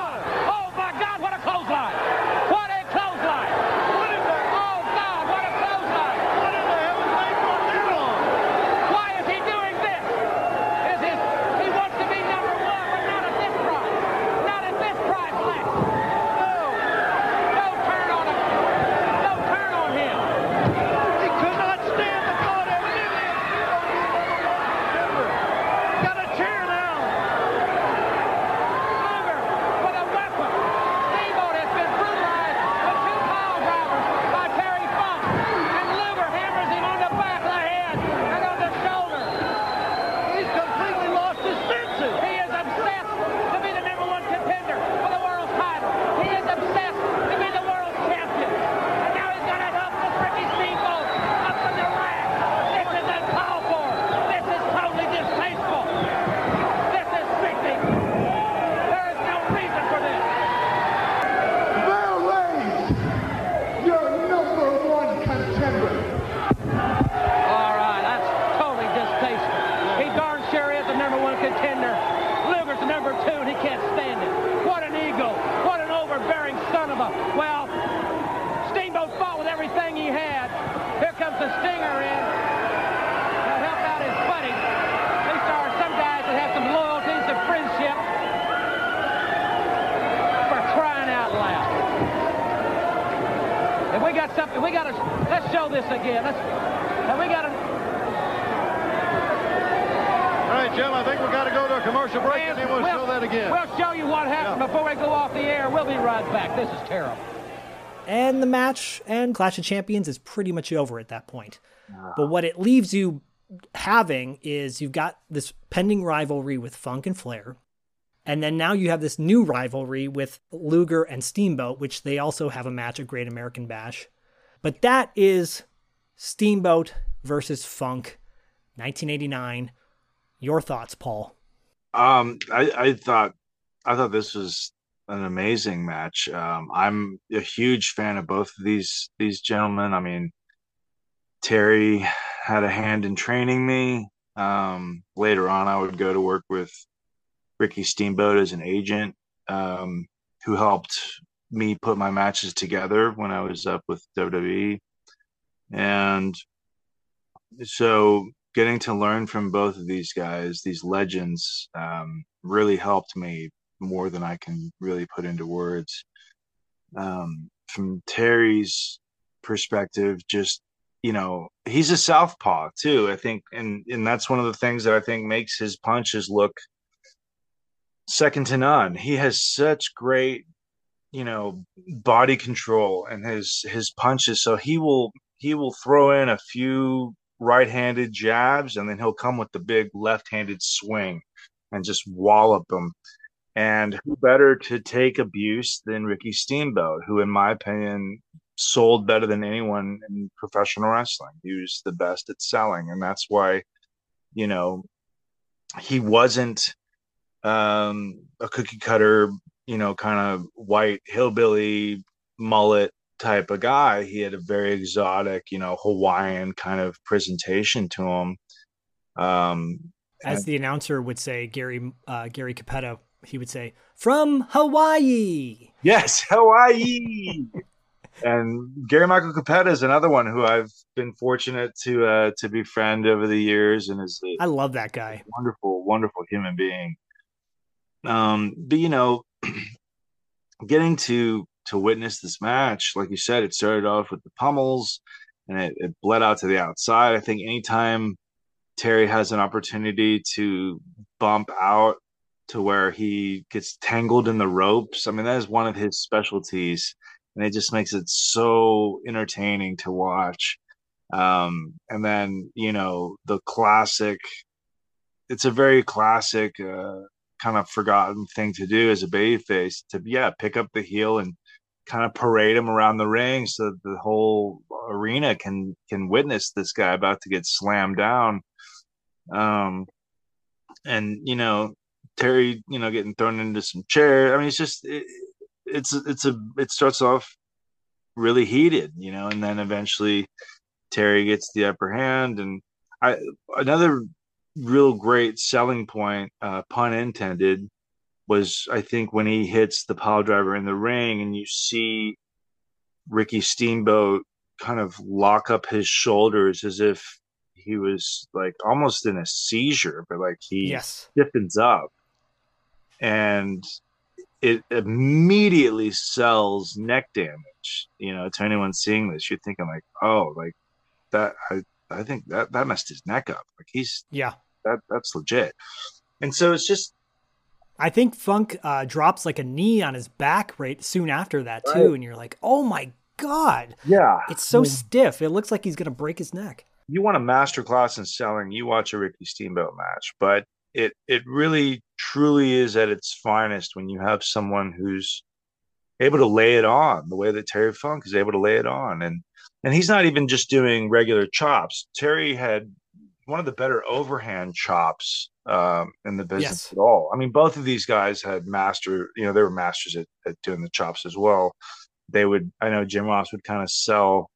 Clash of Champions is pretty much over at that point. But what it leaves you having is you've got this pending rivalry with Funk and Flair. And then now you have this new rivalry with Luger and Steamboat, which they also have a match at Great American Bash. But that is Steamboat versus Funk, 1989. Your thoughts, Paul?
Um, I, I thought I thought this was an amazing match. Um, I'm a huge fan of both of these these gentlemen. I mean, Terry had a hand in training me. Um, later on, I would go to work with Ricky Steamboat as an agent, um, who helped me put my matches together when I was up with WWE, and so getting to learn from both of these guys, these legends, um, really helped me more than I can really put into words. Um, from Terry's perspective, just you know, he's a southpaw too. I think, and and that's one of the things that I think makes his punches look second to none. He has such great, you know, body control and his his punches. So he will he will throw in a few right-handed jabs and then he'll come with the big left-handed swing and just wallop them. And who better to take abuse than Ricky Steamboat, who, in my opinion, sold better than anyone in professional wrestling. He was the best at selling, and that's why, you know, he wasn't um, a cookie cutter, you know, kind of white hillbilly mullet type of guy. He had a very exotic, you know, Hawaiian kind of presentation to him. Um,
As the announcer would say, Gary uh, Gary Cappetta, he would say, "From Hawaii."
Yes, Hawaii. and Gary Michael Cappetta is another one who I've been fortunate to uh, to befriend over the years, and is a
I love that guy.
wonderful, wonderful human being. Um, but you know, getting to to witness this match, like you said, it started off with the pummels, and it, it bled out to the outside. I think anytime Terry has an opportunity to bump out to where he gets tangled in the ropes, I mean that is one of his specialties, and it just makes it so entertaining to watch. Um, and then you know the classic. It's a very classic. Uh, kind of forgotten thing to do as a babyface to yeah pick up the heel and kind of parade him around the ring so that the whole arena can can witness this guy about to get slammed down um and you know terry you know getting thrown into some chair i mean it's just it, it's it's a it starts off really heated you know and then eventually terry gets the upper hand and i another real great selling point, uh, pun intended, was I think when he hits the pile driver in the ring and you see Ricky Steamboat kind of lock up his shoulders as if he was like almost in a seizure, but like he
Yes.
stiffens up. And it immediately sells neck damage. You know, to anyone seeing this, you're thinking like, oh, like that. I I think that that messed his neck up. Like he's
Yeah.
that that's legit. And so it's just
I think Funk uh, drops like a knee on his back right soon after that too,
Right.
and you're like, oh my god,
yeah,
it's so
I mean,
stiff. It looks like he's gonna break his neck.
you want a master class in selling, you watch a Ricky Steamboat match, but it it really truly is at its finest when you have someone who's able to lay it on the way that Terry Funk is able to lay it on and and he's not even just doing regular chops. Terry had one of the better overhand chops um, in the business
Yes.
at all. I mean, both of these guys had master, you know, they were masters at, at doing the chops as well. They would, I know Jim Ross would kind of sell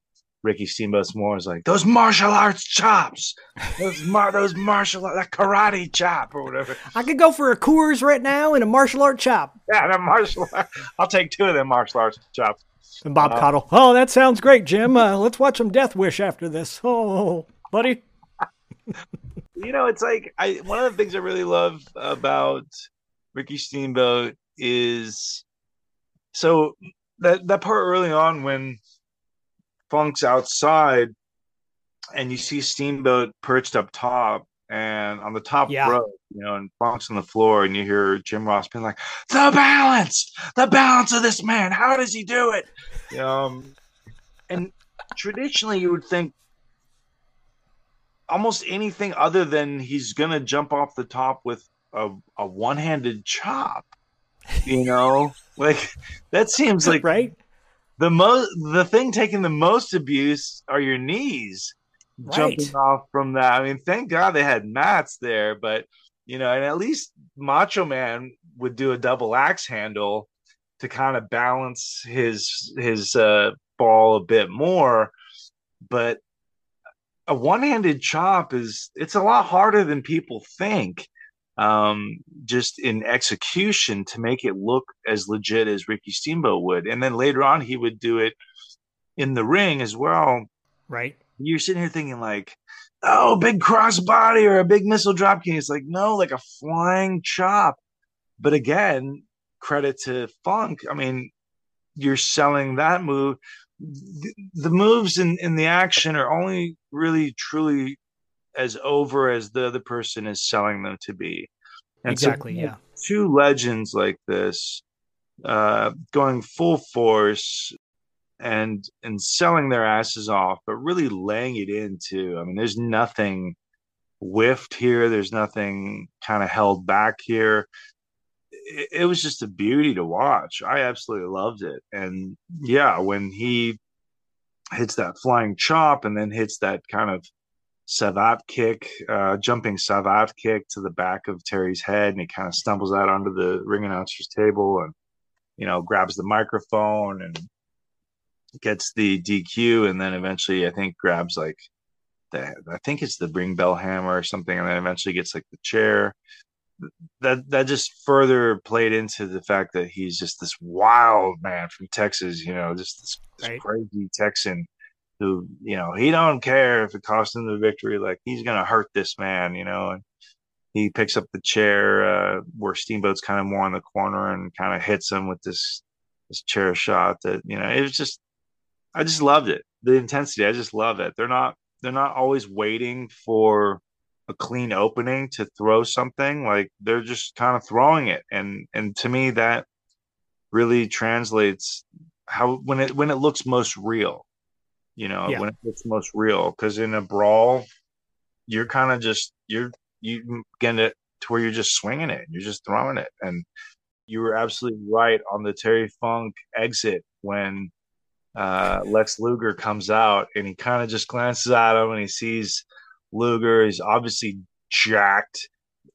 Ricky Steamboat's more as like those martial arts chops, those mar- those martial that karate chop or whatever.
I could go for a Coors right now and a martial art chop.
Yeah, a martial. art. I'll take two of them martial arts chops.
And Bob
Uh,
Caudle, oh, that sounds great, Jim. Uh, let's watch some Death Wish after this. Oh, buddy.
you know, it's like I one of the things I really love about Ricky Steamboat is so that that part early on when Funk's outside and you see Steamboat perched up top and on the top
Yeah.
row, you know, and Funk's on the floor and you hear Jim Ross being like, The balance, the balance of this man, how does he do it? Um and traditionally you would think almost anything other than he's gonna jump off the top with a, a one-handed chop you know like that seems like
right
the most the thing taking the most abuse are your knees jumping off from that. I mean thank god they had mats there but you know and at least macho man would do a double axe handle to kind of balance his his uh ball a bit more but a one-handed chop is it's a lot harder than people think um just in execution to make it look as legit as Ricky Steamboat would. And then later on he would do it in the ring as well.
Right.
you're sitting here thinking like oh big crossbody or a big missile drop kick it's like no like a flying chop. But again credit to funk. I mean you're selling that move. The, the moves in in the action are only really truly as over as the other person is selling them to be. So
Exactly,
have
yeah.
two legends like this uh going full force and and selling their asses off but really laying it into i mean there's nothing whiffed here. There's nothing kind of held back here. It, it was just a beauty to watch. I absolutely loved it. And yeah when he hits that flying chop and then hits that kind of savate kick uh jumping savate kick to the back of terry's head and he kind of stumbles out onto the ring announcer's table and you know grabs the microphone and gets the DQ and then eventually I think grabs like the I think it's the ring bell hammer or something and then eventually gets like the chair that that just further played into the fact that he's just this wild man from Texas, you know, just this, this
Right.
crazy Texan who, you know, he don't care if it costs him the victory, like he's gonna hurt this man, you know, and he picks up the chair uh, where Steamboat's kind of more in the corner and kind of hits him with this this chair shot that you know it was just I just loved it. The intensity I just love it. They're not they're not always waiting for a clean opening to throw something. Like they're just kind of throwing it. And and to me that really translates how when it when it looks most real you know
Yeah.
when it looks most real because in a brawl you're kind of just you're you get it to where you're just swinging it you're just throwing it and you were absolutely right on the terry funk exit when uh, lex luger comes out and he kind of just glances at him and he sees luger he's obviously jacked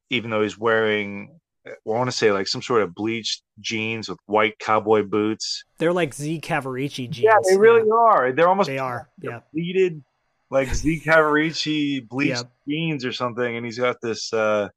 even though he's wearing i want to say like some sort of bleached jeans with white cowboy boots
They're like Z Cavaricci jeans.
yeah they really are they're almost
They are. Yeah.
pleated like Z Cavaricci bleached
Yep.
jeans or something, and he's got this uh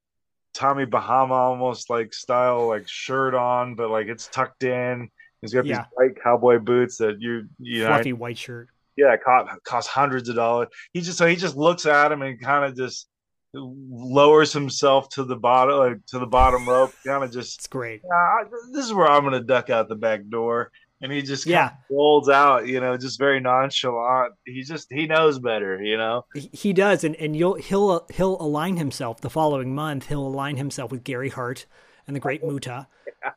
Tommy Bahama almost like style like shirt on, but like it's tucked in. He's got
Yeah.
these white cowboy boots that you you know
Fluffy white shirt.
yeah cost, cost hundreds of dollars. He just so he just looks at him and kind of just lowers himself to the bottom like to the bottom rope, kind of just
It's great.
"Yeah, this is where I'm gonna duck out the back door. And he just
Yeah.
yeah rolls out, you know, just very nonchalant. He just he knows better, you know.
He- does, and, and you'll he'll he'll align himself the following month. He'll align himself with Gary Hart and the Great Muta,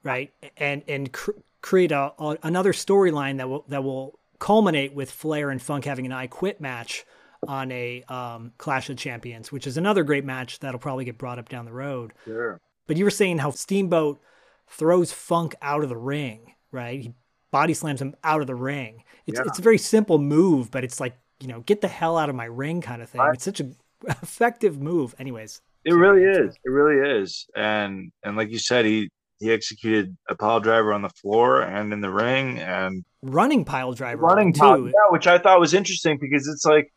right? And and cr- create a, a another storyline that will that will culminate with Flair and Funk having an I Quit match on a um, Clash of Champions, which is another great match that'll probably get brought up down the road.
Sure.
But you were saying how Steamboat throws Funk out of the ring, right? He body slams him out of the ring. It's
Yeah.
it's a very simple move, but it's like you know, get the hell out of my ring kind of thing.
Right.
It's such an effective move. Anyways,
It really is. It really is. And and like you said, he he executed a pile driver on the floor and in the ring and
running pile driver
running
too.
pile, yeah, which I thought was interesting because it's like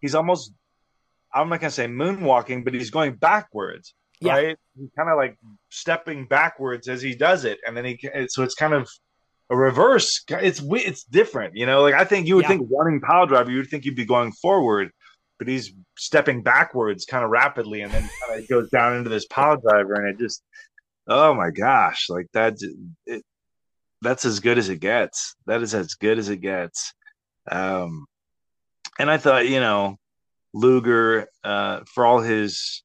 he's almost I'm not gonna say moonwalking, but he's going backwards.
Yeah.
Right? He's kind of like stepping backwards as he does it, and then he so it's kind of a reverse. It's it's different, you know. Like I think you would
Yeah.
think running power driver, you would think you'd be going forward, but he's stepping backwards kind of rapidly, and then kind of goes down into this power driver, and it just oh my gosh, like that. It, that's as good as it gets. That is as good as it gets. Um, and I thought, you know, Luger, uh, for all his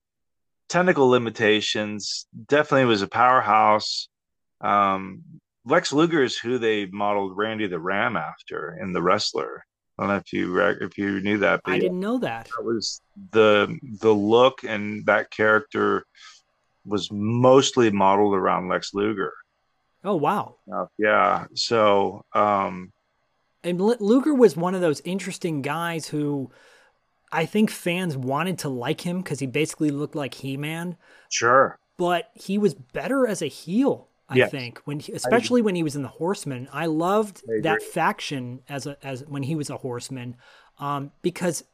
technical limitations, definitely was a powerhouse. Um, Lex Luger is who they modeled Randy the Ram after in the wrestler. I don't know if you rec- if you knew that, but
I didn't know that.
that was the the look and that character was mostly modeled around Lex Luger.
Oh wow!
Uh, yeah, so um,
And Luger was one of those interesting guys who I think fans wanted to like him because he basically looked like He Man,
sure,
but he was better as a heel. I
Yes.
think when, he, especially when he was in the Horsemen, I loved
I
that faction as a as when he was a Horseman, um, because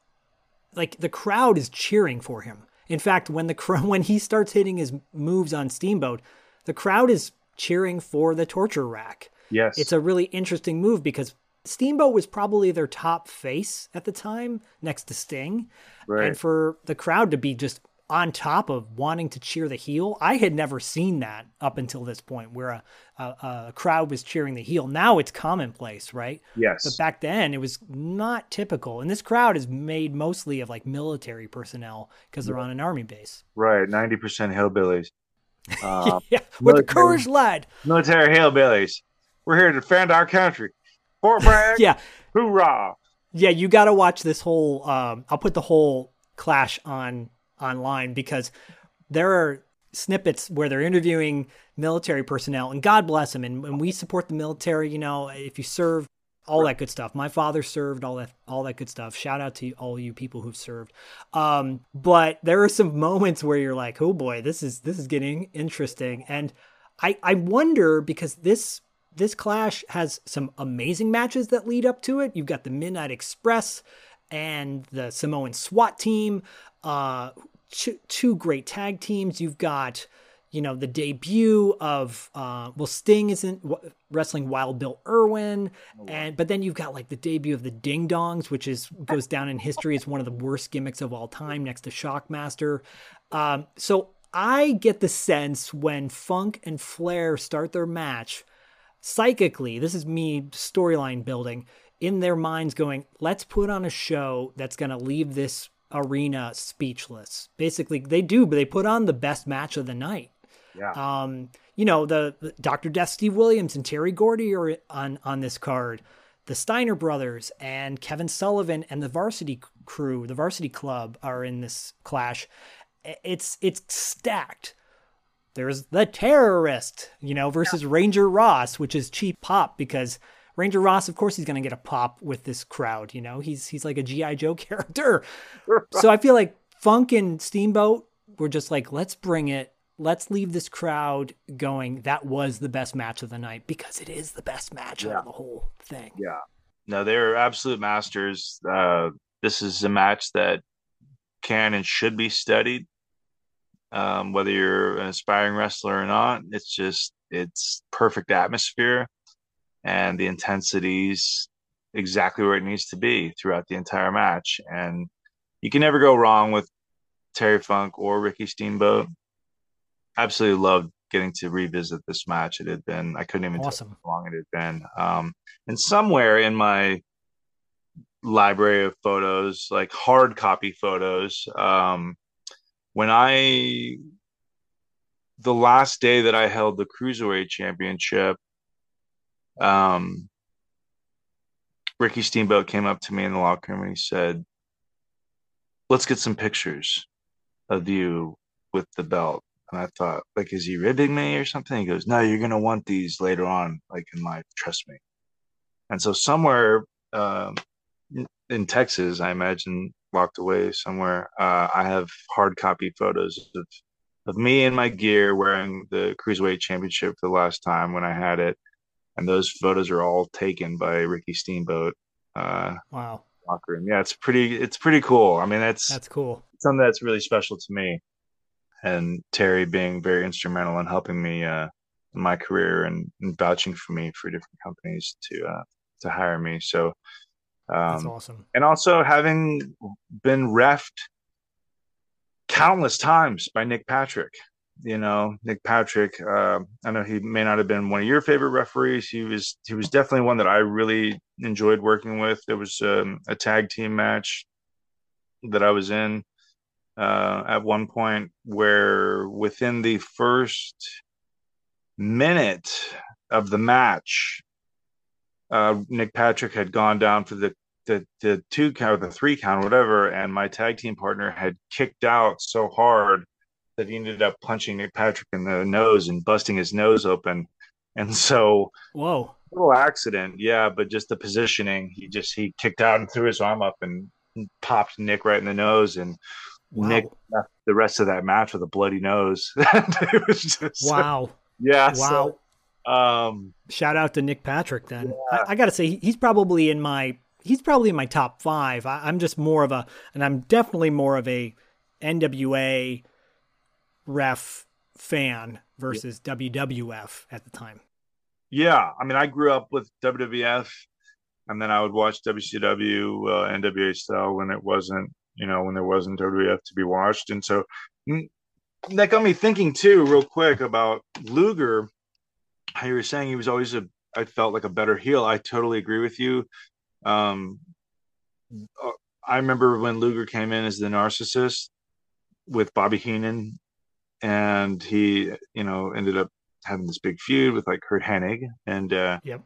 like the crowd is cheering for him. In fact, when the when he starts hitting his moves on Steamboat, the crowd is cheering for the torture rack.
yes,
It's a really interesting move because Steamboat was probably their top face at the time, next to Sting.
Right.
And for the crowd to be just on top of wanting to cheer the heel, I had never seen that up until this point, where a, a, a crowd was cheering the heel. Now it's commonplace, right?
yes,
But back then it was not typical. And this crowd is made mostly of like military personnel because they're on an army base.
right, ninety percent hillbillies. Um,
yeah, with the courage lad.
military hillbillies. We're here to defend our country. Fort Bragg,
Yeah.
hoorah!
Yeah, you got to watch this whole. Um, I'll put the whole clash on online because there are snippets where they're interviewing military personnel, and God bless them. And when we support the military, you know, if you serve, all that good stuff. My father served, all that, all that good stuff. Shout out to all you people who've served. Um, but there are some moments where you're like, oh boy, this is this is getting interesting, and I I wonder because this this clash has some amazing matches that lead up to it. You've got the Midnight Express and the Samoan SWAT team, uh, two, two great tag teams. You've got you know the debut of uh, well Sting isn't wrestling Wild Bill Irwin, and but then you've got like the debut of the Ding Dongs, which is goes down in history as one of the worst gimmicks of all time, next to Shockmaster. Um, so I get the sense when Funk and Flair start their match, psychically, this is me storyline building in their minds, going, "Let's put on a show that's going to leave this." arena speechless basically they do but they put on the best match of the night
Yeah.
um, you know, the, the Dr. Death Steve Williams and Terry Gordy are on on this card. The Steiner brothers and Kevin Sullivan and the Varsity crew, the Varsity Club, are in this clash. It's it's stacked. There's the terrorist, you know, versus Ranger Ross, which is cheap pop because Ranger Ross, of course, he's going to get a pop with this crowd. You know, he's he's like a GI Joe character. so I feel like Funk and Steamboat were just like, let's bring it let's leave this crowd going that was the best match of the night because it is the best match
Yeah.
of the whole thing.
Yeah. No, they're absolute masters. Uh, this is a match that can and should be studied. Um, whether you're an aspiring wrestler or not, it's just it's perfect atmosphere, and the intensity's exactly where it needs to be throughout the entire match. And you can never go wrong with Terry Funk or Ricky Steamboat. Absolutely loved getting to revisit this match. It had been I couldn't even
Awesome.
tell how long it had been. Um, and somewhere in my library of photos, like hard copy photos, um, when I the last day that I held the cruiserweight championship, um, Ricky Steamboat came up to me in the locker room and he said, "Let's get some pictures of you with the belt." And I thought, like, is he ribbing me or something? He goes, "No, you're gonna want these later on, like in life. Trust me." And so somewhere um, in- in Texas, I imagine locked away somewhere, uh, I have hard copy photos of of me in my gear wearing the cruiserweight championship for the last time when I had it, and those photos are all taken by Ricky Steamboat. Uh,
Wow,
locker room. Yeah, it's pretty. It's pretty cool. I mean, that's
that's cool.
something that's really special to me. And Terry being very instrumental in helping me uh, in my career and, and vouching for me for different companies to uh, to hire me. So,
That's
um,
awesome.
and also having been refed countless times by Nick Patrick. You know, Nick Patrick. Uh, I know he may not have been one of your favorite referees. He was. He was definitely one that I really enjoyed working with. There was um, a tag team match that I was in uh, at one point where within the first minute of the match, uh, Nick Patrick had gone down for the the the two count, or the three count, whatever, and my tag team partner had kicked out so hard that he ended up punching Nick Patrick in the nose and busting his nose open. And so,
Whoa,
little accident, yeah, but just the positioning, he just he kicked out and threw his arm up and popped Nick right in the nose, and
wow,
Nick left the rest of that match with a bloody nose. it was just
wow,
yeah,
wow.
So, um,
Shout out to Nick Patrick. Then I, I got to say he's probably in my he's probably in my top five. I, I'm just more of a, and I'm definitely more of a NWA ref fan versus WWF at the time.
yeah. I mean, I grew up with WWF, and then I would watch WCW, uh, NWA style when it wasn't, you know, when there wasn't WWF to be watched, and so mm, that got me thinking too, real quick about Luger. How you were saying he was always a, I felt like a better heel. I totally agree with you. Um, uh, I remember when Luger came in as the narcissist with Bobby Heenan, and he, you know, ended up having this big feud with like Curt Hennig, and uh,
Yep.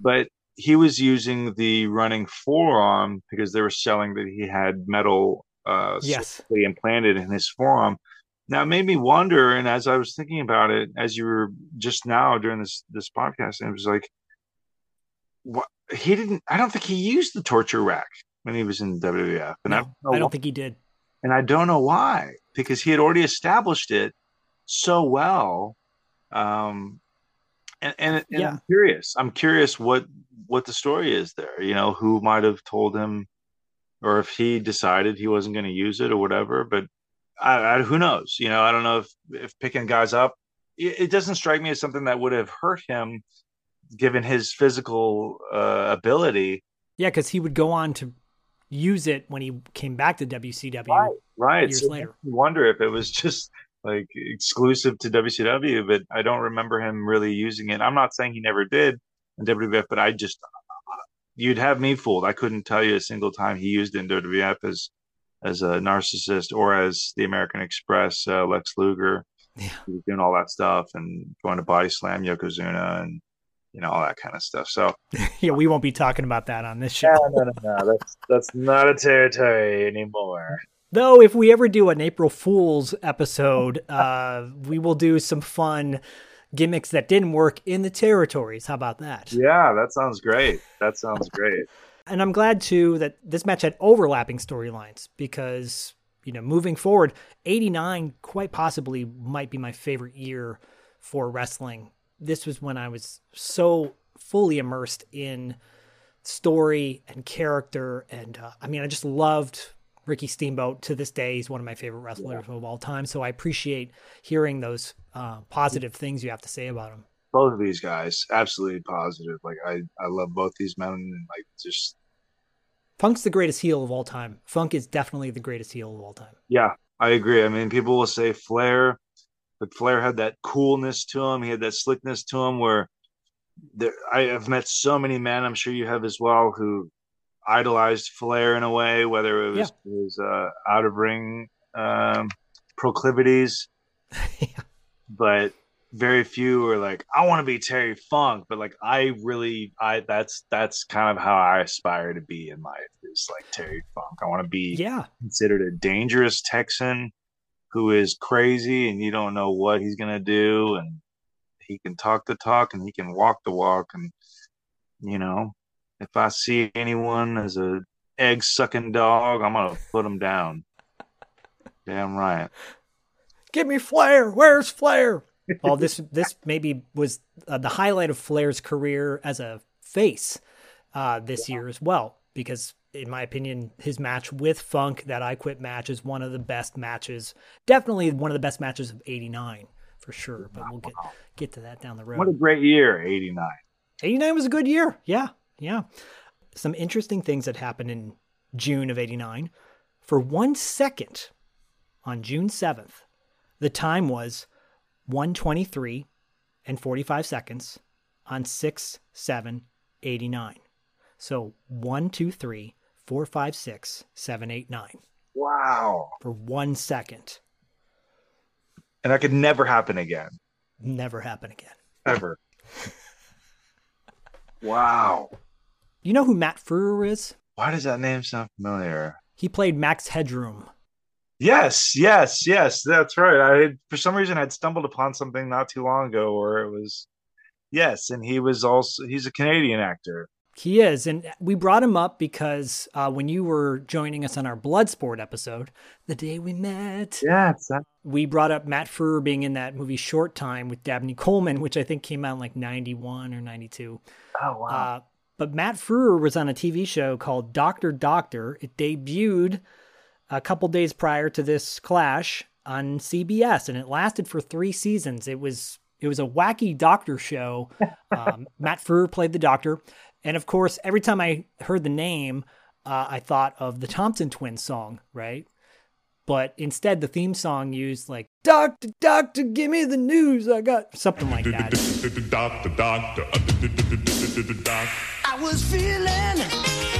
but he was using the running forearm because they were selling that he had metal uh,
Yes.
implanted in his forearm. Now it made me wonder, and as I was thinking about it, as you were just now during this this podcast, and it was like, what he didn't. I don't think he used the torture rack when he was in WWF, and I don't
I don't think he did.
and I don't know why because he had already established it so well. Um, and and, and
Yeah.
I'm curious. I'm curious what what the story is there. You know, who might have told him, or if he decided he wasn't going to use it or whatever. But I, I, who knows? You know, I don't know if if picking guys up it, it doesn't strike me as something that would have hurt him, given his physical uh, ability.
Yeah, because he would go on to use it when he came back to WCW
Right, right.
years
So
later.
I wonder if it was just like exclusive to WCW, but I don't remember him really using it. I'm not saying he never did in WWF, but I just you'd have me fooled. I couldn't tell you a single time he used it in WWF as as a narcissist or as the American Express uh, Lex Luger.
Yeah.
He was doing all that stuff and going to body slam Yokozuna and you know all that kind of stuff. So
yeah, we won't be talking about that on this show.
no, no, no, no. That's that's not a territory anymore.
Though, if we ever do an April Fool's episode, uh, we will do some fun gimmicks that didn't work in the territories. How about that?
Yeah, that sounds great. That sounds great.
And I'm glad too that this match had overlapping storylines because, you know, moving forward, 89 quite possibly might be my favorite year for wrestling. This was when I was so fully immersed in story and character. And uh, I mean, I just loved Ricky Steamboat to this day. He's one of my favorite wrestlers of all time. So I appreciate hearing those uh, positive things you have to say about him.
Both of these guys absolutely positive. Like i i love both these men and like just
Funk's the greatest heel of all time. Funk is definitely the greatest heel of all time.
yeah i agree. I mean people will say flair but flair had that coolness to him. He had that slickness to him where there i have met so many men i'm sure you have as well who idolized flair in a way whether it was his uh out of ring um proclivities. But very few are like i want to be terry funk but like i really i that's that's kind of how i aspire to be in life is like terry funk i want to be
Yeah.
considered a dangerous texan who is crazy and you don't know what he's going to do and he can talk the talk and he can walk the walk and you know if i see anyone as a egg sucking dog i'm going to put him down damn right
Give me Flair. Where's Flair? Well, this this maybe was uh, the highlight of Flair's career as a face uh, this year as well, because in my opinion, his match with Funk, that I Quit match, is one of the best matches. Definitely one of the best matches of '89 for sure. But we'll get get to that down the road.
what a great year 89
89 was a good year. Yeah, yeah. Some interesting things that happened in June of 89. For one second, on June 7th, the time was 123 and 45 seconds on 6 7 89. So 1, 2, 3, 4, 5, 6, 7, 8, 9
wow
for one second.
and that could never happen again
Never happen again.
ever wow
You know who Matt Frewer is?
why does that name sound familiar
He played Max Headroom.
Yes, yes, yes, that's right. I had, for some reason I'd stumbled upon something not too long ago where it was yes, and he was also he's a Canadian actor.
He is, and we brought him up because uh, when you were joining us on our Bloodsport episode, the day we met,
Yes,
we brought up Matt Frewer being in that movie Short Time with Dabney Coleman, which I think came out in like '91 or '92.
Oh wow.
Uh, but Matt Frewer was on a TV show called Doctor Doctor. It debuted a couple days prior to this clash on CBS, and it lasted for three seasons. It was it was a wacky doctor show. Um, Matt Frewer played the doctor, and of course, every time I heard the name, uh, I thought of the Thompson Twins song, right? But instead, the theme song used like "Doctor, Doctor, give me the news." I got something like that.
Doctor, doctor, doctor.
I was feeling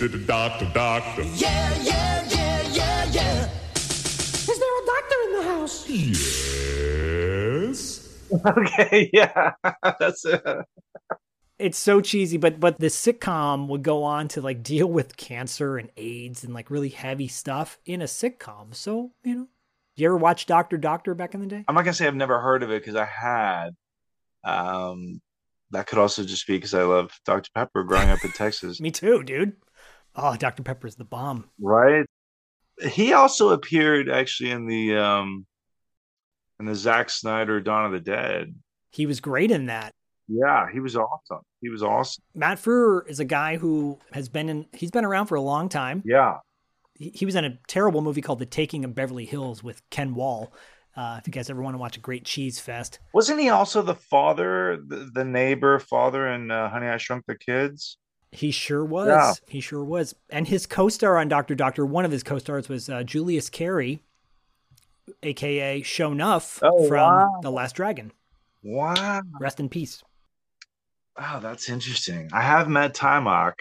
Doctor, doctor. Yeah, yeah, yeah, yeah, yeah. Is there a doctor in the house?
Yes.
okay, yeah, that's it.
It's so cheesy, but but the sitcom would go on to like deal with cancer and AIDS and like really heavy stuff in a sitcom. So you know, you ever watch Doctor Doctor back in the day?
I'm not gonna say I've never heard of it because I had. Um, that could also just be because I love Dr. Pepper growing up in Texas.
Me too, dude. Oh, Dr. Pepper's the bomb.
right? He also appeared actually in the um in the Zack Snyder Dawn of the Dead.
He was great in that.
Yeah, he was awesome. He was awesome.
Matt Frewer is a guy who has been in. He's been around for a long time.
Yeah.
He, he was in a terrible movie called The Taking of Beverly Hills with Ken Wahl. Uh, if you guys ever want to watch a great cheese fest,
Wasn't he also the father, the, the neighbor father in uh, Honey I Shrunk the Kids?
He sure was.
Yeah.
He sure was. And his co-star on Doctor Doctor, one of his co-stars was uh, Julius Carry, aka Sho'nuff
Oh,
from
wow.
The Last Dragon.
Wow.
Rest in peace.
Wow, that's interesting. I have met Taimak.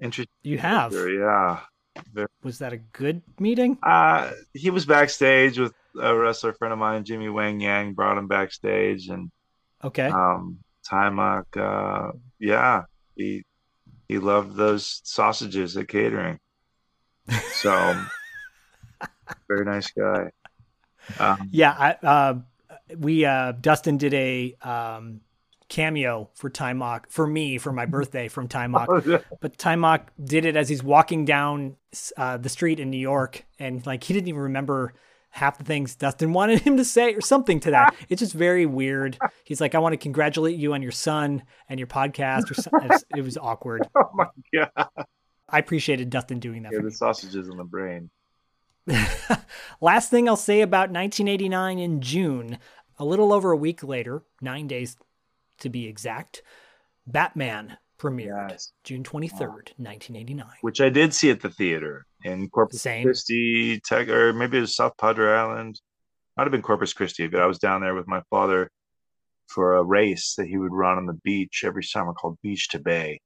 Interesting.
You have.
Yeah. Very-
Was that a good meeting?
Uh, he was backstage with a wrestler friend of mine, Jimmy Wang Yang, brought him backstage, and
Okay.
um, Taimak, uh, yeah, he he loved those sausages at catering. So, very nice guy. Um,
Yeah, I, uh, we uh, Dustin did a um, cameo for Taimak for me for my birthday from Taimak, but Taimak did it as he's walking down uh, the street in New York, and like he didn't even remember half the things Dustin wanted him to say or something to that. It's just very weird. He's like, "I want to congratulate you on your son and your podcast," or something. It was, awkward.
oh my god!
I appreciated Dustin doing that.
Yeah,
for
the
me.
sausages in the brain.
Last thing I'll say about 1989 in June, a little over a week later, nine days to be exact, Batman premiered June 23rd, 1989.
which I did see at the theater in Corpus
Same.
Christi, Tech, or maybe it was South Padre Island. Might have been Corpus Christi, but I was down there with my father for a race that he would run on the beach every summer called Beach to Bay.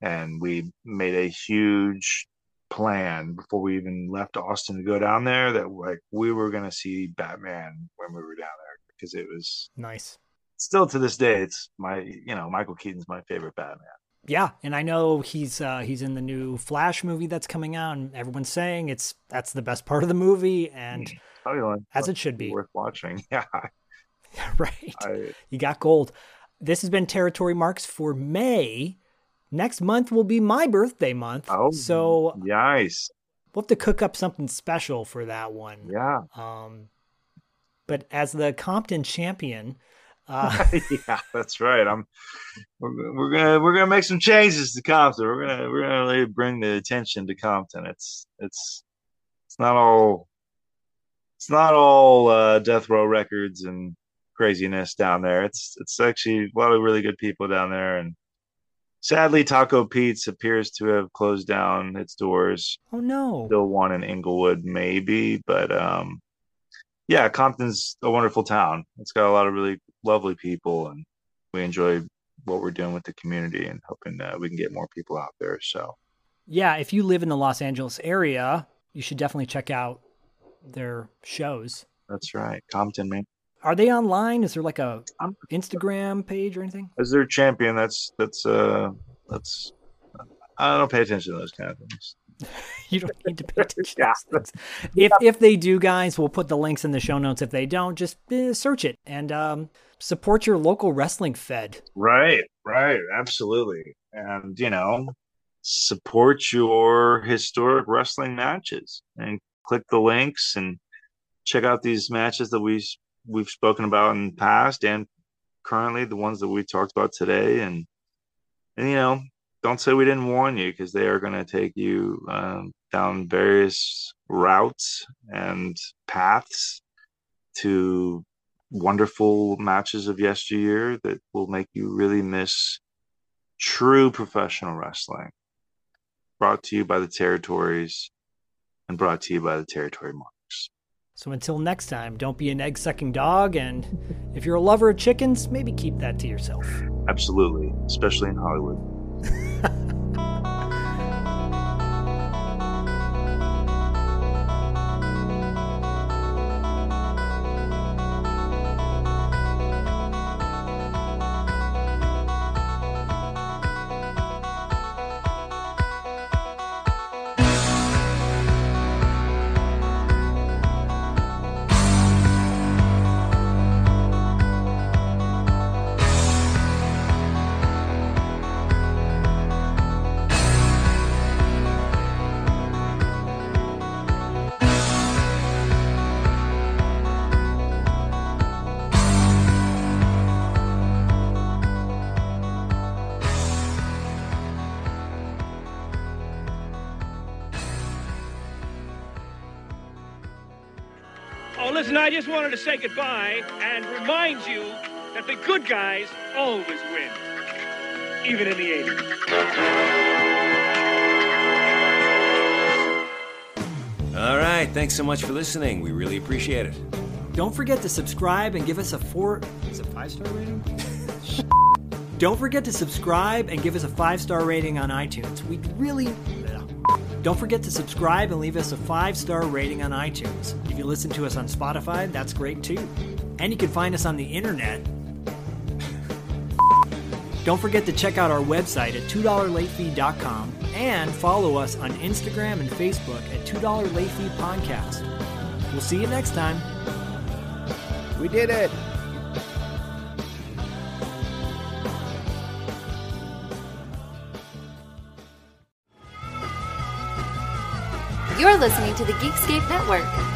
And we made a huge plan before we even left Austin to go down there that like we were going to see Batman when we were down there because it was
Nice.
still to this day it's my you know Michael Keaton's my favorite Batman.
Yeah, and I know he's uh, he's in the new Flash movie that's coming out, and everyone's saying it's that's the best part of the movie, and
Probably the one
as it should be.
worth watching. Yeah.
right.
I,
You got gold. This has been Territory Marks for May. Next month will be my birthday month.
Oh,
so
nice.
we'll have to cook up something special for that one.
Yeah.
Um, but as the Compton champion, uh,
yeah, that's right. I'm. We're, we're gonna we're gonna make some changes to Compton. We're gonna we're gonna really bring the attention to Compton. It's it's it's not all it's not all uh, death row records and craziness down there. It's it's actually a lot of really good people down there. And sadly, Taco Pete's appears to have closed down its doors.
oh no,
Still one in Inglewood, maybe, but um, yeah, Compton's a wonderful town. It's got a lot of really lovely people, and we enjoy what we're doing with the community and hoping that we can get more people out there. So
yeah, if you live in the Los Angeles area, you should definitely check out their shows.
that's right, Compton, man.
Are they online? Is there like a Instagram page or anything?
As their champion, that's that's uh that's I don't pay attention to those kind of things.
You don't need to pay attention. things. If if they do, guys, we'll put the links in the show notes. If they don't, just uh, search it and um, support your local wrestling fed.
Right, right, absolutely. And you know, support your historic wrestling matches and click the links and check out these matches that we we've spoken about in the past and currently the ones that we talked about today and and you know don't say we didn't warn you because they are going to take you um, down various routes and paths to wonderful matches of yesteryear that will make you really miss true professional wrestling. Brought to you by the territories and brought to you by the territory marks.
So until next time, don't be an egg sucking dog. And if you're a lover of chickens, maybe keep that to yourself.
Absolutely, especially in Hollywood.
thanks so much for listening. We really appreciate it.
Don't forget to subscribe and give us a four. Is it five star rating? Don't forget to subscribe and give us a five star rating on iTunes. We'd really. Don't forget to subscribe and leave us a five star rating on iTunes. If you listen to us on Spotify, that's great too. And you can find us on the internet. Don't forget to check out our website at $2latefee.com and follow us on Instagram and Facebook at $2 Late Fee Podcast. We'll see you next time.
We did it.
You're listening to the Geekscape Network.